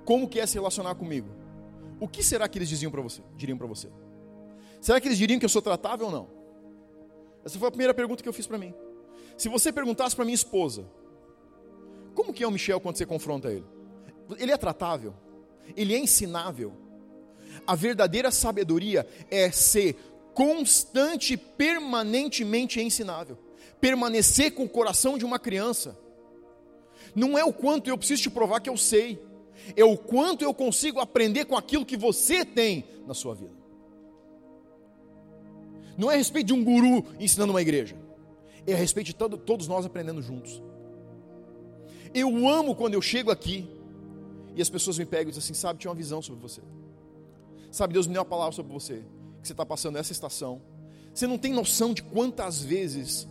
como que é se relacionar comigo, o que será que eles diziam para você? Diriam para você? Será que eles diriam que eu sou tratável ou não? Essa foi a primeira pergunta que eu fiz para mim. Se você perguntasse para minha esposa, como que é o Michel quando você confronta ele? Ele é tratável? Ele é ensinável? A verdadeira sabedoria é ser constante, permanentemente ensinável. Permanecer com o coração de uma criança não é o quanto eu preciso te provar que eu sei, é o quanto eu consigo aprender com aquilo que você tem na sua vida. Não é a respeito de um guru ensinando uma igreja, é a respeito de todo, todos nós aprendendo juntos. Eu amo quando eu chego aqui e as pessoas me pegam e dizem assim: Sabe, tinha uma visão sobre você. Sabe, Deus me deu uma palavra sobre você, que você está passando essa estação. Você não tem noção de quantas vezes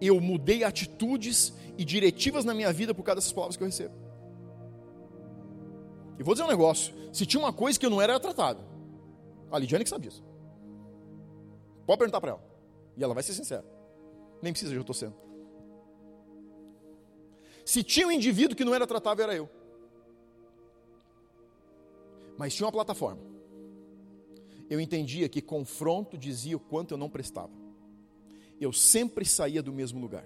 eu mudei atitudes e diretivas na minha vida por causa dessas palavras que eu recebo. E vou dizer um negócio: se tinha uma coisa que eu não era, era tratado. A Lidiane que sabe disso. Pode perguntar para ela. E ela vai ser sincera. Nem precisa, eu estou sendo. Se tinha um indivíduo que não era tratável, era eu. Mas tinha uma plataforma. Eu entendia que confronto dizia o quanto eu não prestava eu sempre saía do mesmo lugar.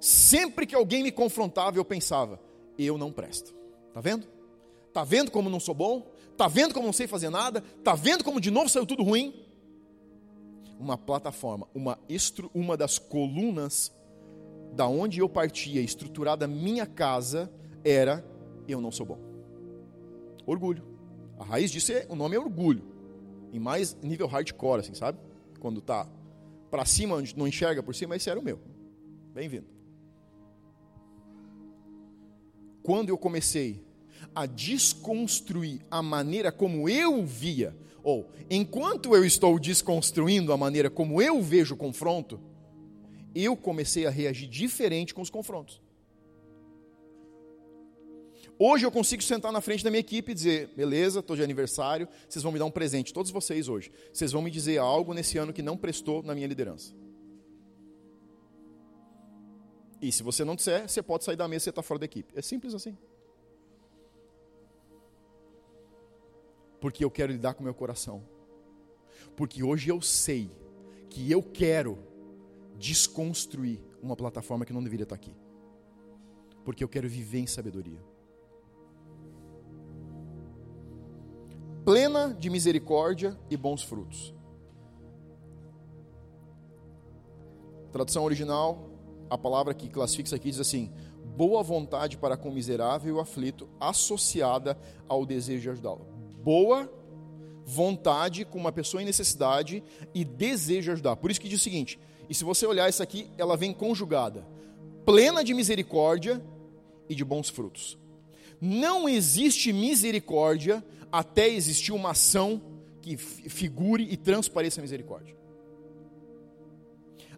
Sempre que alguém me confrontava, eu pensava: eu não presto. Tá vendo? Tá vendo como não sou bom? Tá vendo como não sei fazer nada? Tá vendo como de novo saiu tudo ruim? Uma plataforma, uma, estru, uma das colunas da onde eu partia, estruturada minha casa, era eu não sou bom. Orgulho. A raiz disso é, o nome é orgulho. Em mais nível hardcore, assim, sabe? Quando tá para cima, não enxerga por cima, esse era o meu. Bem-vindo. Quando eu comecei a desconstruir a maneira como eu via, ou enquanto eu estou desconstruindo a maneira como eu vejo o confronto, eu comecei a reagir diferente com os confrontos. Hoje eu consigo sentar na frente da minha equipe e dizer: beleza, estou de aniversário, vocês vão me dar um presente, todos vocês hoje. Vocês vão me dizer algo nesse ano que não prestou na minha liderança. E se você não disser, você pode sair da mesa e está fora da equipe. É simples assim. Porque eu quero lidar com o meu coração. Porque hoje eu sei que eu quero desconstruir uma plataforma que não deveria estar aqui. Porque eu quero viver em sabedoria. plena de misericórdia e bons frutos. Tradução original, a palavra que classifica isso aqui diz assim: boa vontade para com o miserável e o aflito, associada ao desejo de ajudá-lo. Boa vontade com uma pessoa em necessidade e desejo de ajudar. Por isso que diz o seguinte: e se você olhar isso aqui, ela vem conjugada, plena de misericórdia e de bons frutos. Não existe misericórdia até existir uma ação que figure e transpareça a misericórdia.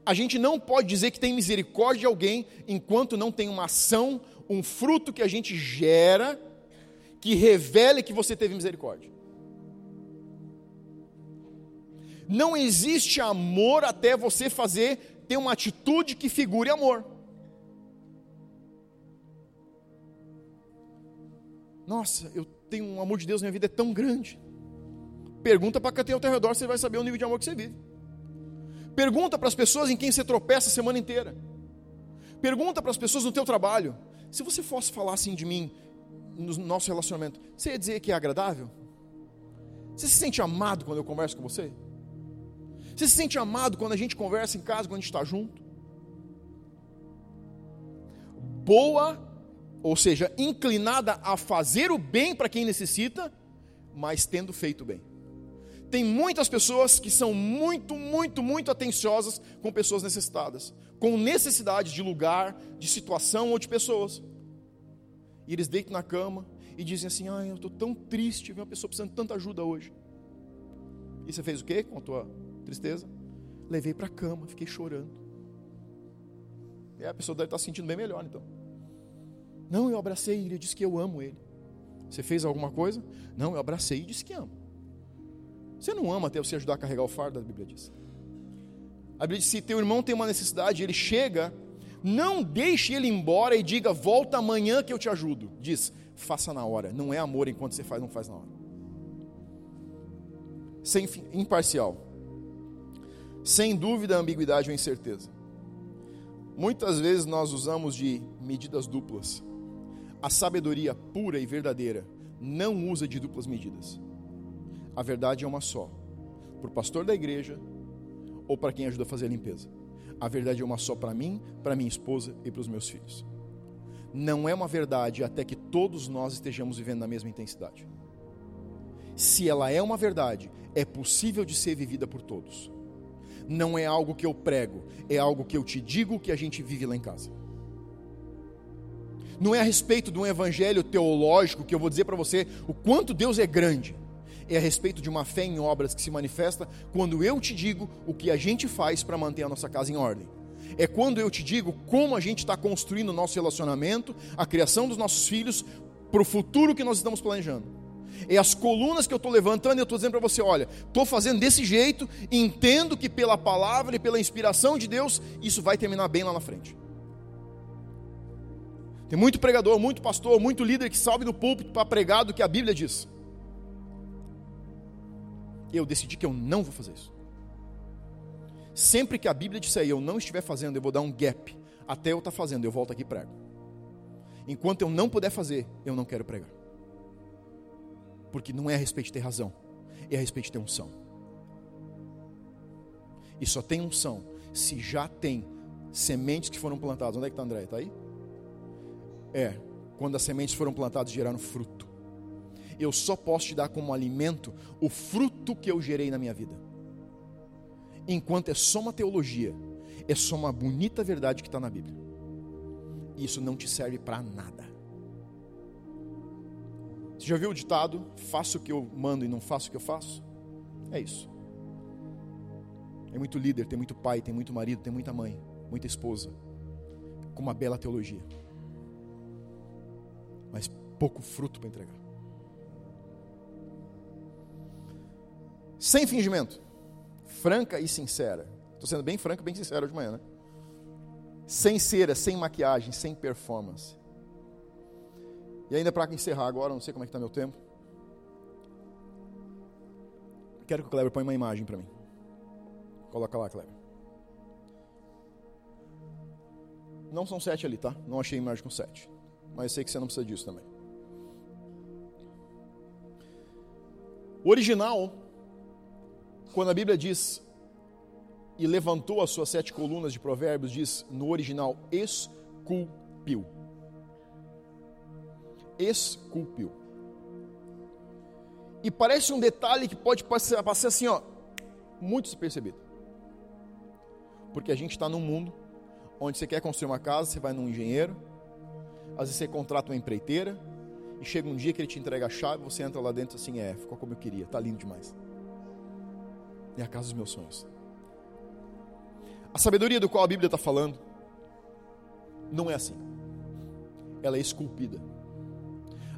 A gente não pode dizer que tem misericórdia de alguém enquanto não tem uma ação, um fruto que a gente gera que revele que você teve misericórdia. Não existe amor até você fazer ter uma atitude que figure amor. Nossa, eu tenho um amor de Deus minha vida é tão grande. Pergunta para quem tem ao teu redor, você vai saber o nível de amor que você vive. Pergunta para as pessoas em quem você tropeça a semana inteira. Pergunta para as pessoas no teu trabalho. Se você fosse falar assim de mim no nosso relacionamento, você ia dizer que é agradável? Você se sente amado quando eu converso com você? Você se sente amado quando a gente conversa em casa, quando a gente está junto? Boa ou seja, inclinada a fazer o bem para quem necessita, mas tendo feito bem. Tem muitas pessoas que são muito, muito, muito atenciosas com pessoas necessitadas, com necessidade de lugar, de situação ou de pessoas. E eles deitam na cama e dizem assim: Ai, eu estou tão triste, vi uma pessoa precisando de tanta ajuda hoje. E você fez o quê com a tua tristeza? Levei para a cama, fiquei chorando. E a pessoa deve estar se sentindo bem melhor, então. Não, eu abracei ele, disse que eu amo ele. Você fez alguma coisa? Não, eu abracei e disse que amo. Você não ama até você ajudar a carregar o fardo, a Bíblia diz. A Bíblia diz: se teu irmão tem uma necessidade, ele chega, não deixe ele embora e diga, volta amanhã que eu te ajudo. Diz, faça na hora. Não é amor enquanto você faz, não faz na hora. Sem imparcial. Sem dúvida, ambiguidade ou incerteza. Muitas vezes nós usamos de medidas duplas a sabedoria pura e verdadeira não usa de duplas medidas. A verdade é uma só. Para o pastor da igreja ou para quem ajuda a fazer a limpeza. A verdade é uma só para mim, para minha esposa e para os meus filhos. Não é uma verdade até que todos nós estejamos vivendo na mesma intensidade. Se ela é uma verdade, é possível de ser vivida por todos. Não é algo que eu prego, é algo que eu te digo que a gente vive lá em casa não é a respeito de um evangelho teológico que eu vou dizer para você o quanto Deus é grande. É a respeito de uma fé em obras que se manifesta quando eu te digo o que a gente faz para manter a nossa casa em ordem. É quando eu te digo como a gente está construindo o nosso relacionamento, a criação dos nossos filhos, para o futuro que nós estamos planejando. É as colunas que eu estou levantando eu estou dizendo para você: olha, estou fazendo desse jeito, entendo que pela palavra e pela inspiração de Deus, isso vai terminar bem lá na frente. Tem muito pregador, muito pastor, muito líder que sobe no púlpito para pregar do que a Bíblia diz. Eu decidi que eu não vou fazer isso. Sempre que a Bíblia disser eu não estiver fazendo, eu vou dar um gap. Até eu estar tá fazendo, eu volto aqui e prego. Enquanto eu não puder fazer, eu não quero pregar. Porque não é a respeito de ter razão, é a respeito de ter unção. E só tem unção se já tem sementes que foram plantadas. Onde é que está André? Está aí? É, quando as sementes foram plantadas geraram fruto. Eu só posso te dar como alimento o fruto que eu gerei na minha vida. Enquanto é só uma teologia, é só uma bonita verdade que está na Bíblia. Isso não te serve para nada. Você já viu o ditado: faço o que eu mando e não faço o que eu faço? É isso. É muito líder, tem muito pai, tem muito marido, tem muita mãe, muita esposa, com uma bela teologia, mas pouco fruto para entregar. Sem fingimento, franca e sincera. Estou sendo bem franco e bem sincero de manhã, né? Sem cera, sem maquiagem, sem performance. E ainda para encerrar agora, não sei como é que está meu tempo. Quero que o Kleber ponha uma imagem para mim. Coloca lá, Kleber. Não são sete ali, tá? Não achei imagem com sete. Mas sei que você não precisa disso também. O original, quando a Bíblia diz e levantou as suas sete colunas de provérbios, diz no original, esculpiu. Esculpiu. E parece um detalhe que pode passar, passar assim, ó, muito despercebido. Porque a gente está num mundo onde você quer construir uma casa, você vai num engenheiro, às vezes você contrata uma empreiteira, e chega um dia que ele te entrega a chave, você entra lá dentro assim, é, ficou como eu queria, tá lindo demais. É a casa dos meus sonhos. A sabedoria do qual a Bíblia está falando não é assim. Ela é esculpida.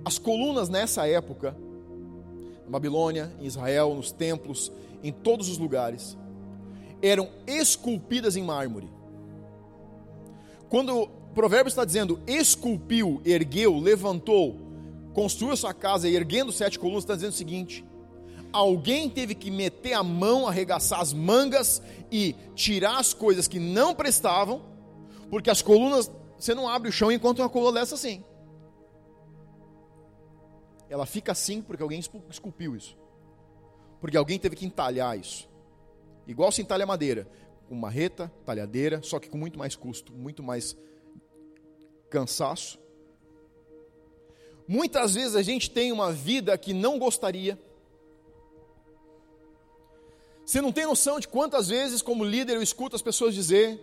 As colunas nessa época, na Babilônia, em Israel, nos templos, em todos os lugares, eram esculpidas em mármore. Quando o provérbio está dizendo esculpiu, ergueu, levantou, construiu sua casa e erguendo sete colunas, está dizendo o seguinte: alguém teve que meter a mão, arregaçar as mangas e tirar as coisas que não prestavam, porque as colunas, você não abre o chão enquanto uma coluna dessa assim. Ela fica assim porque alguém esculpiu isso. Porque alguém teve que entalhar isso. Igual se entalha madeira, com marreta, talhadeira, só que com muito mais custo, muito mais cansaço. Muitas vezes a gente tem uma vida que não gostaria. Você não tem noção de quantas vezes, como líder, eu escuto as pessoas dizer: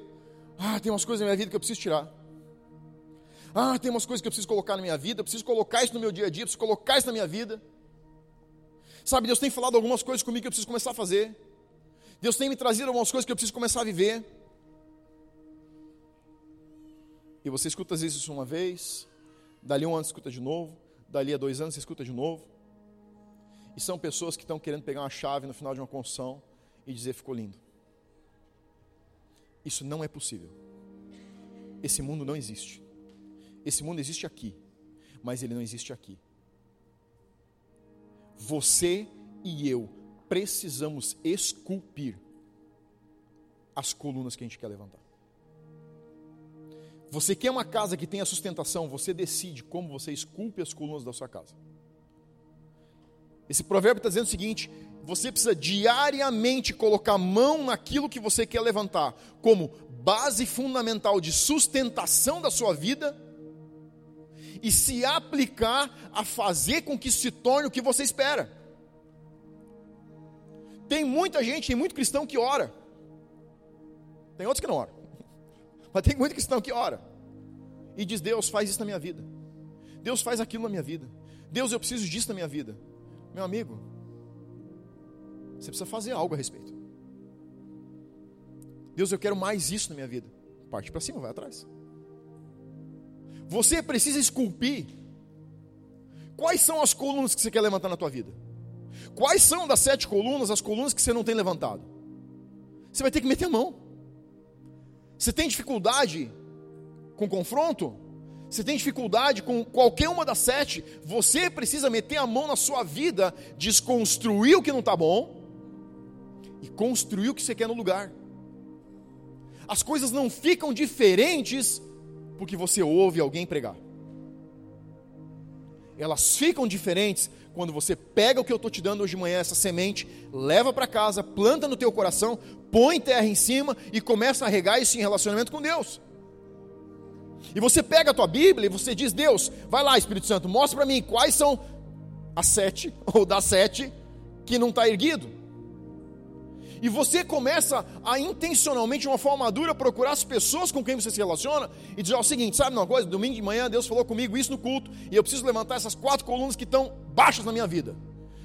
Ah, tem umas coisas na minha vida que eu preciso tirar. Ah, tem umas coisas que eu preciso colocar na minha vida, eu preciso colocar isso no meu dia a dia, eu preciso colocar isso na minha vida. Sabe, Deus tem falado algumas coisas comigo que eu preciso começar a fazer. Deus tem me trazido algumas coisas que eu preciso começar a viver. E você escuta isso uma vez, dali um ano você escuta de novo, dali a dois anos você escuta de novo. E são pessoas que estão querendo pegar uma chave no final de uma construção e dizer ficou lindo. Isso não é possível. Esse mundo não existe. Esse mundo existe aqui, mas ele não existe aqui. Você e eu precisamos esculpir as colunas que a gente quer levantar. Você quer uma casa que tenha sustentação, você decide como você esculpe as colunas da sua casa. Esse provérbio está dizendo o seguinte: você precisa diariamente colocar mão naquilo que você quer levantar, como base fundamental de sustentação da sua vida, e se aplicar a fazer com que se torne o que você espera. Tem muita gente, tem muito cristão que ora. Tem outros que não oram. Mas tem muito cristão que ora. E diz: Deus, faz isso na minha vida. Deus faz aquilo na minha vida. Deus, eu preciso disso na minha vida. Meu amigo, você precisa fazer algo a respeito. Deus, eu quero mais isso na minha vida. Parte para cima, vai atrás. Você precisa esculpir. Quais são as colunas que você quer levantar na tua vida? Quais são das sete colunas as colunas que você não tem levantado? Você vai ter que meter a mão. Você tem dificuldade com confronto? Você tem dificuldade com qualquer uma das sete? Você precisa meter a mão na sua vida, desconstruir o que não está bom e construir o que você quer no lugar. As coisas não ficam diferentes porque você ouve alguém pregar. Elas ficam diferentes quando você pega o que eu estou te dando hoje de manhã, essa semente, leva para casa, planta no teu coração, põe terra em cima e começa a regar isso em relacionamento com Deus. E você pega a tua Bíblia e você diz: Deus, vai lá, Espírito Santo, mostra para mim quais são as sete, ou das sete, que não está erguido. E você começa a intencionalmente, de uma forma madura, procurar as pessoas com quem você se relaciona e dizer o seguinte: sabe uma coisa? Domingo de manhã Deus falou comigo isso no culto e eu preciso levantar essas quatro colunas que estão baixas na minha vida.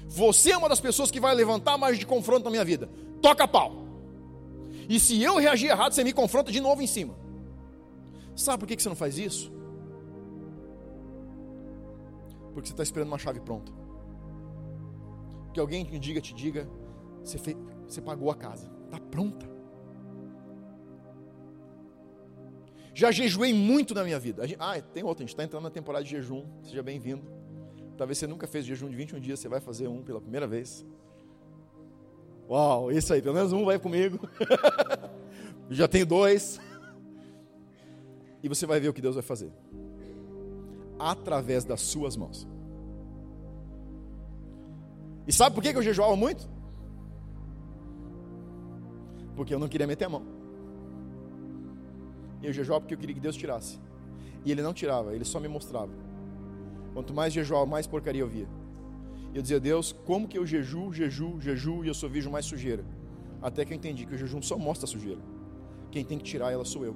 Você é uma das pessoas que vai levantar mais de confronto na minha vida. Toca pau. E se eu reagir errado, você me confronta de novo em cima. Sabe por que você não faz isso? Porque você está esperando uma chave pronta. Que alguém te diga, te diga, você, fez, você pagou a casa, está pronta. Já jejuei muito na minha vida. Ah, tem outra, a gente está entrando na temporada de jejum. Seja bem-vindo. Talvez você nunca fez jejum de 21 dias, você vai fazer um pela primeira vez. Uau, isso aí, pelo menos um vai comigo. Já tenho dois. E você vai ver o que Deus vai fazer. Através das suas mãos. E sabe por que eu jejuava muito? Porque eu não queria meter a mão. E eu jejuava porque eu queria que Deus tirasse. E Ele não tirava, Ele só me mostrava. Quanto mais jejuava, mais porcaria eu via. E eu dizia, Deus, como que eu jejuo, jejuo, jejuo e eu só vejo mais sujeira? Até que eu entendi que o jejum só mostra a sujeira. Quem tem que tirar ela sou eu.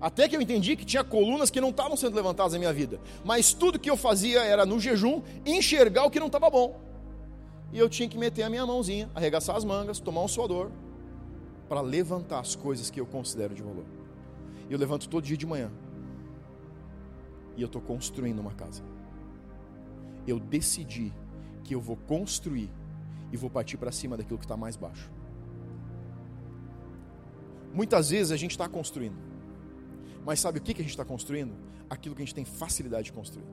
Até que eu entendi que tinha colunas que não estavam sendo levantadas na minha vida. Mas tudo que eu fazia era no jejum enxergar o que não estava bom. E eu tinha que meter a minha mãozinha, arregaçar as mangas, tomar um suador, para levantar as coisas que eu considero de valor. Eu levanto todo dia de manhã. E eu estou construindo uma casa. Eu decidi que eu vou construir e vou partir para cima daquilo que está mais baixo. Muitas vezes a gente está construindo mas sabe o que a gente está construindo? Aquilo que a gente tem facilidade de construir.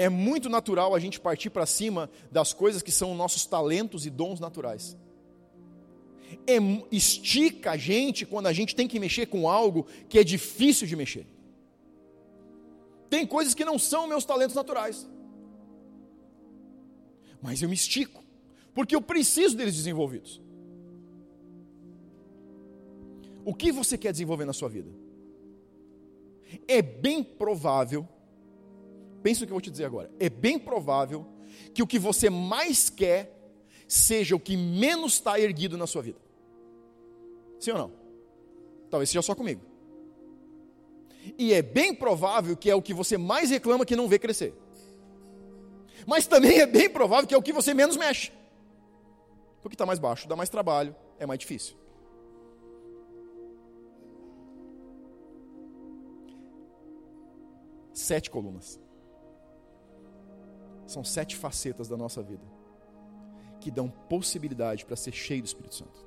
É muito natural a gente partir para cima das coisas que são nossos talentos e dons naturais. É, estica a gente quando a gente tem que mexer com algo que é difícil de mexer. Tem coisas que não são meus talentos naturais. Mas eu me estico, porque eu preciso deles desenvolvidos. O que você quer desenvolver na sua vida? É bem provável, pensa o que eu vou te dizer agora, é bem provável que o que você mais quer seja o que menos está erguido na sua vida. Sim ou não? Talvez seja só comigo. E é bem provável que é o que você mais reclama que não vê crescer. Mas também é bem provável que é o que você menos mexe. Porque está mais baixo, dá mais trabalho, é mais difícil. Sete colunas. São sete facetas da nossa vida que dão possibilidade para ser cheio do Espírito Santo.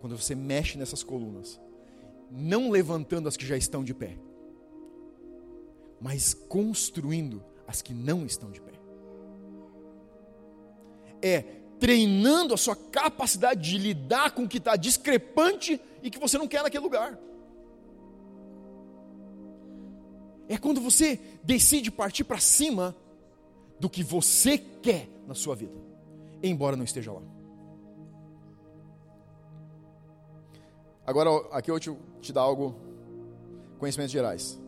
Quando você mexe nessas colunas, não levantando as que já estão de pé, mas construindo as que não estão de pé. É treinando a sua capacidade de lidar com o que está discrepante e que você não quer naquele lugar. É quando você decide partir para cima do que você quer na sua vida, embora não esteja lá. Agora, aqui eu te, te dar algo, conhecimentos gerais.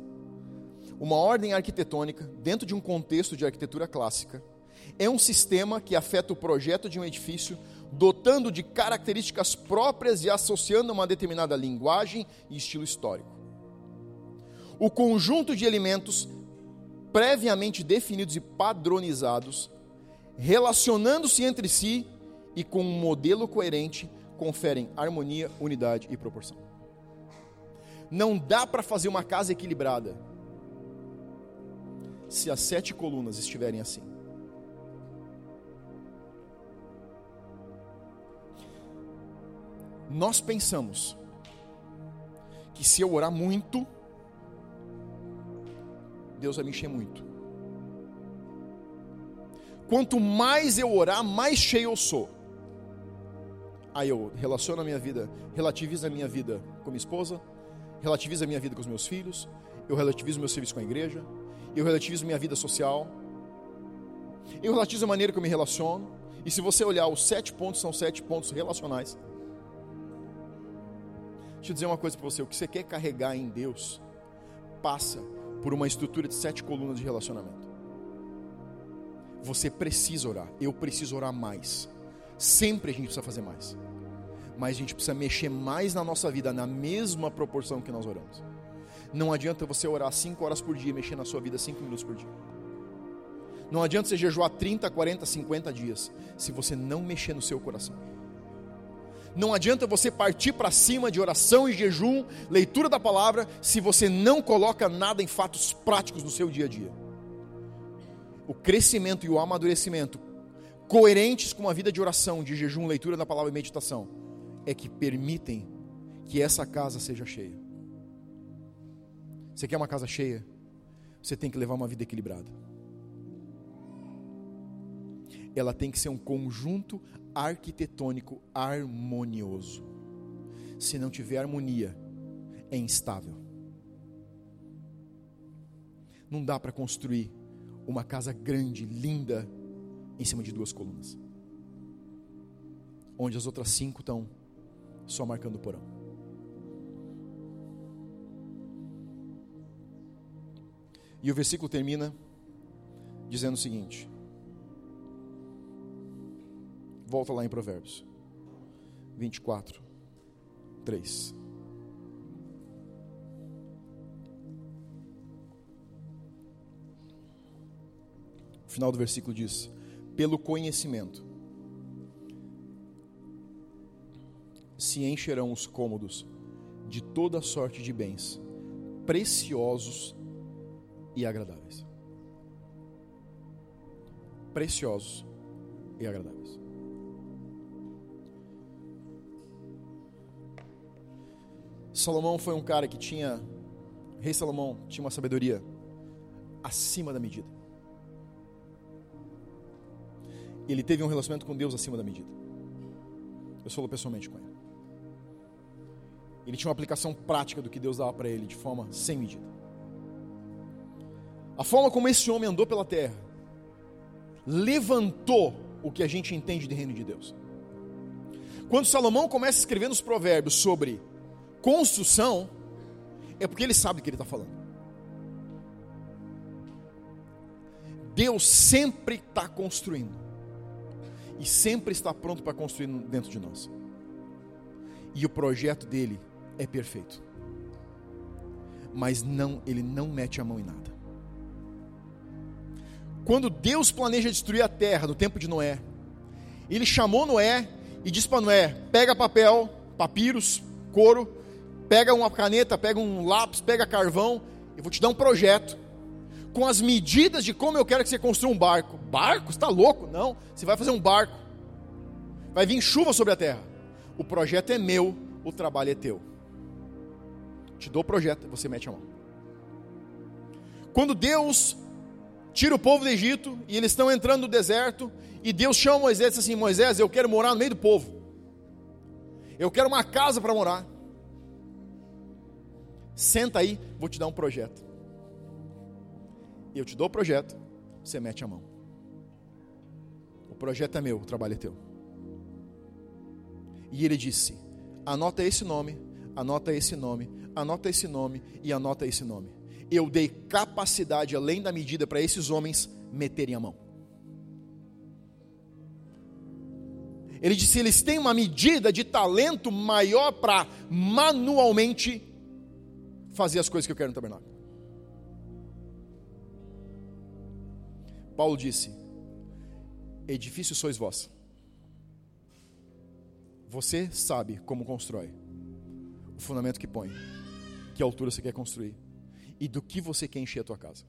Uma ordem arquitetônica, dentro de um contexto de arquitetura clássica, é um sistema que afeta o projeto de um edifício, dotando de características próprias e associando uma determinada linguagem e estilo histórico o conjunto de elementos previamente definidos e padronizados, relacionando-se entre si e com um modelo coerente, conferem harmonia, unidade e proporção. Não dá para fazer uma casa equilibrada se as sete colunas estiverem assim. Nós pensamos que se eu orar muito, Deus vai me encher muito. Quanto mais eu orar, mais cheio eu sou. Aí eu relaciono a minha vida, relativizo a minha vida com minha esposa, relativizo a minha vida com os meus filhos, eu relativizo meu serviço com a igreja, eu relativizo minha vida social, eu relativizo a maneira que eu me relaciono. E se você olhar, os sete pontos são sete pontos relacionais. Deixa eu dizer uma coisa para você: o que você quer carregar em Deus passa por uma estrutura de sete colunas de relacionamento. Você precisa orar, eu preciso orar mais. Sempre a gente precisa fazer mais. Mas a gente precisa mexer mais na nossa vida, na mesma proporção que nós oramos. Não adianta você orar cinco horas por dia, mexer na sua vida cinco minutos por dia. Não adianta você jejuar 30, 40, 50 dias, se você não mexer no seu coração. Não adianta você partir para cima de oração e jejum, leitura da palavra, se você não coloca nada em fatos práticos no seu dia a dia. O crescimento e o amadurecimento, coerentes com uma vida de oração, de jejum, leitura da palavra e meditação, é que permitem que essa casa seja cheia. Você quer uma casa cheia? Você tem que levar uma vida equilibrada. Ela tem que ser um conjunto arquitetônico harmonioso. Se não tiver harmonia, é instável. Não dá para construir uma casa grande, linda, em cima de duas colunas, onde as outras cinco estão só marcando o porão. E o versículo termina dizendo o seguinte: Volta lá em Provérbios 24, 3. O final do versículo diz: Pelo conhecimento se encherão os cômodos de toda sorte de bens, preciosos e agradáveis. Preciosos e agradáveis. Salomão foi um cara que tinha, rei Salomão tinha uma sabedoria acima da medida. Ele teve um relacionamento com Deus acima da medida. Eu falou pessoalmente com ele. Ele tinha uma aplicação prática do que Deus dava para ele de forma sem medida. A forma como esse homem andou pela terra levantou o que a gente entende de reino de Deus. Quando Salomão começa a escrever nos provérbios sobre construção, é porque ele sabe o que ele está falando. Deus sempre está construindo, e sempre está pronto para construir dentro de nós, e o projeto dele é perfeito, mas não, ele não mete a mão em nada. Quando Deus planeja destruir a terra no tempo de Noé, ele chamou Noé e disse para Noé: pega papel, papiros, couro, Pega uma caneta, pega um lápis, pega carvão, eu vou te dar um projeto com as medidas de como eu quero que você construa um barco. Barco? Está louco? Não. Você vai fazer um barco. Vai vir chuva sobre a terra. O projeto é meu, o trabalho é teu. Te dou o projeto, você mete a mão. Quando Deus tira o povo do Egito e eles estão entrando no deserto, e Deus chama Moisés e diz assim: Moisés, eu quero morar no meio do povo. Eu quero uma casa para morar. Senta aí, vou te dar um projeto. Eu te dou o projeto, você mete a mão. O projeto é meu, o trabalho é teu. E ele disse: anota esse nome, anota esse nome, anota esse nome e anota esse nome. Eu dei capacidade além da medida para esses homens meterem a mão. Ele disse: eles têm uma medida de talento maior para manualmente fazer as coisas que eu quero no tabernáculo. Paulo disse: Edifício sois vós. Você sabe como constrói, o fundamento que põe, que altura você quer construir e do que você quer encher a tua casa.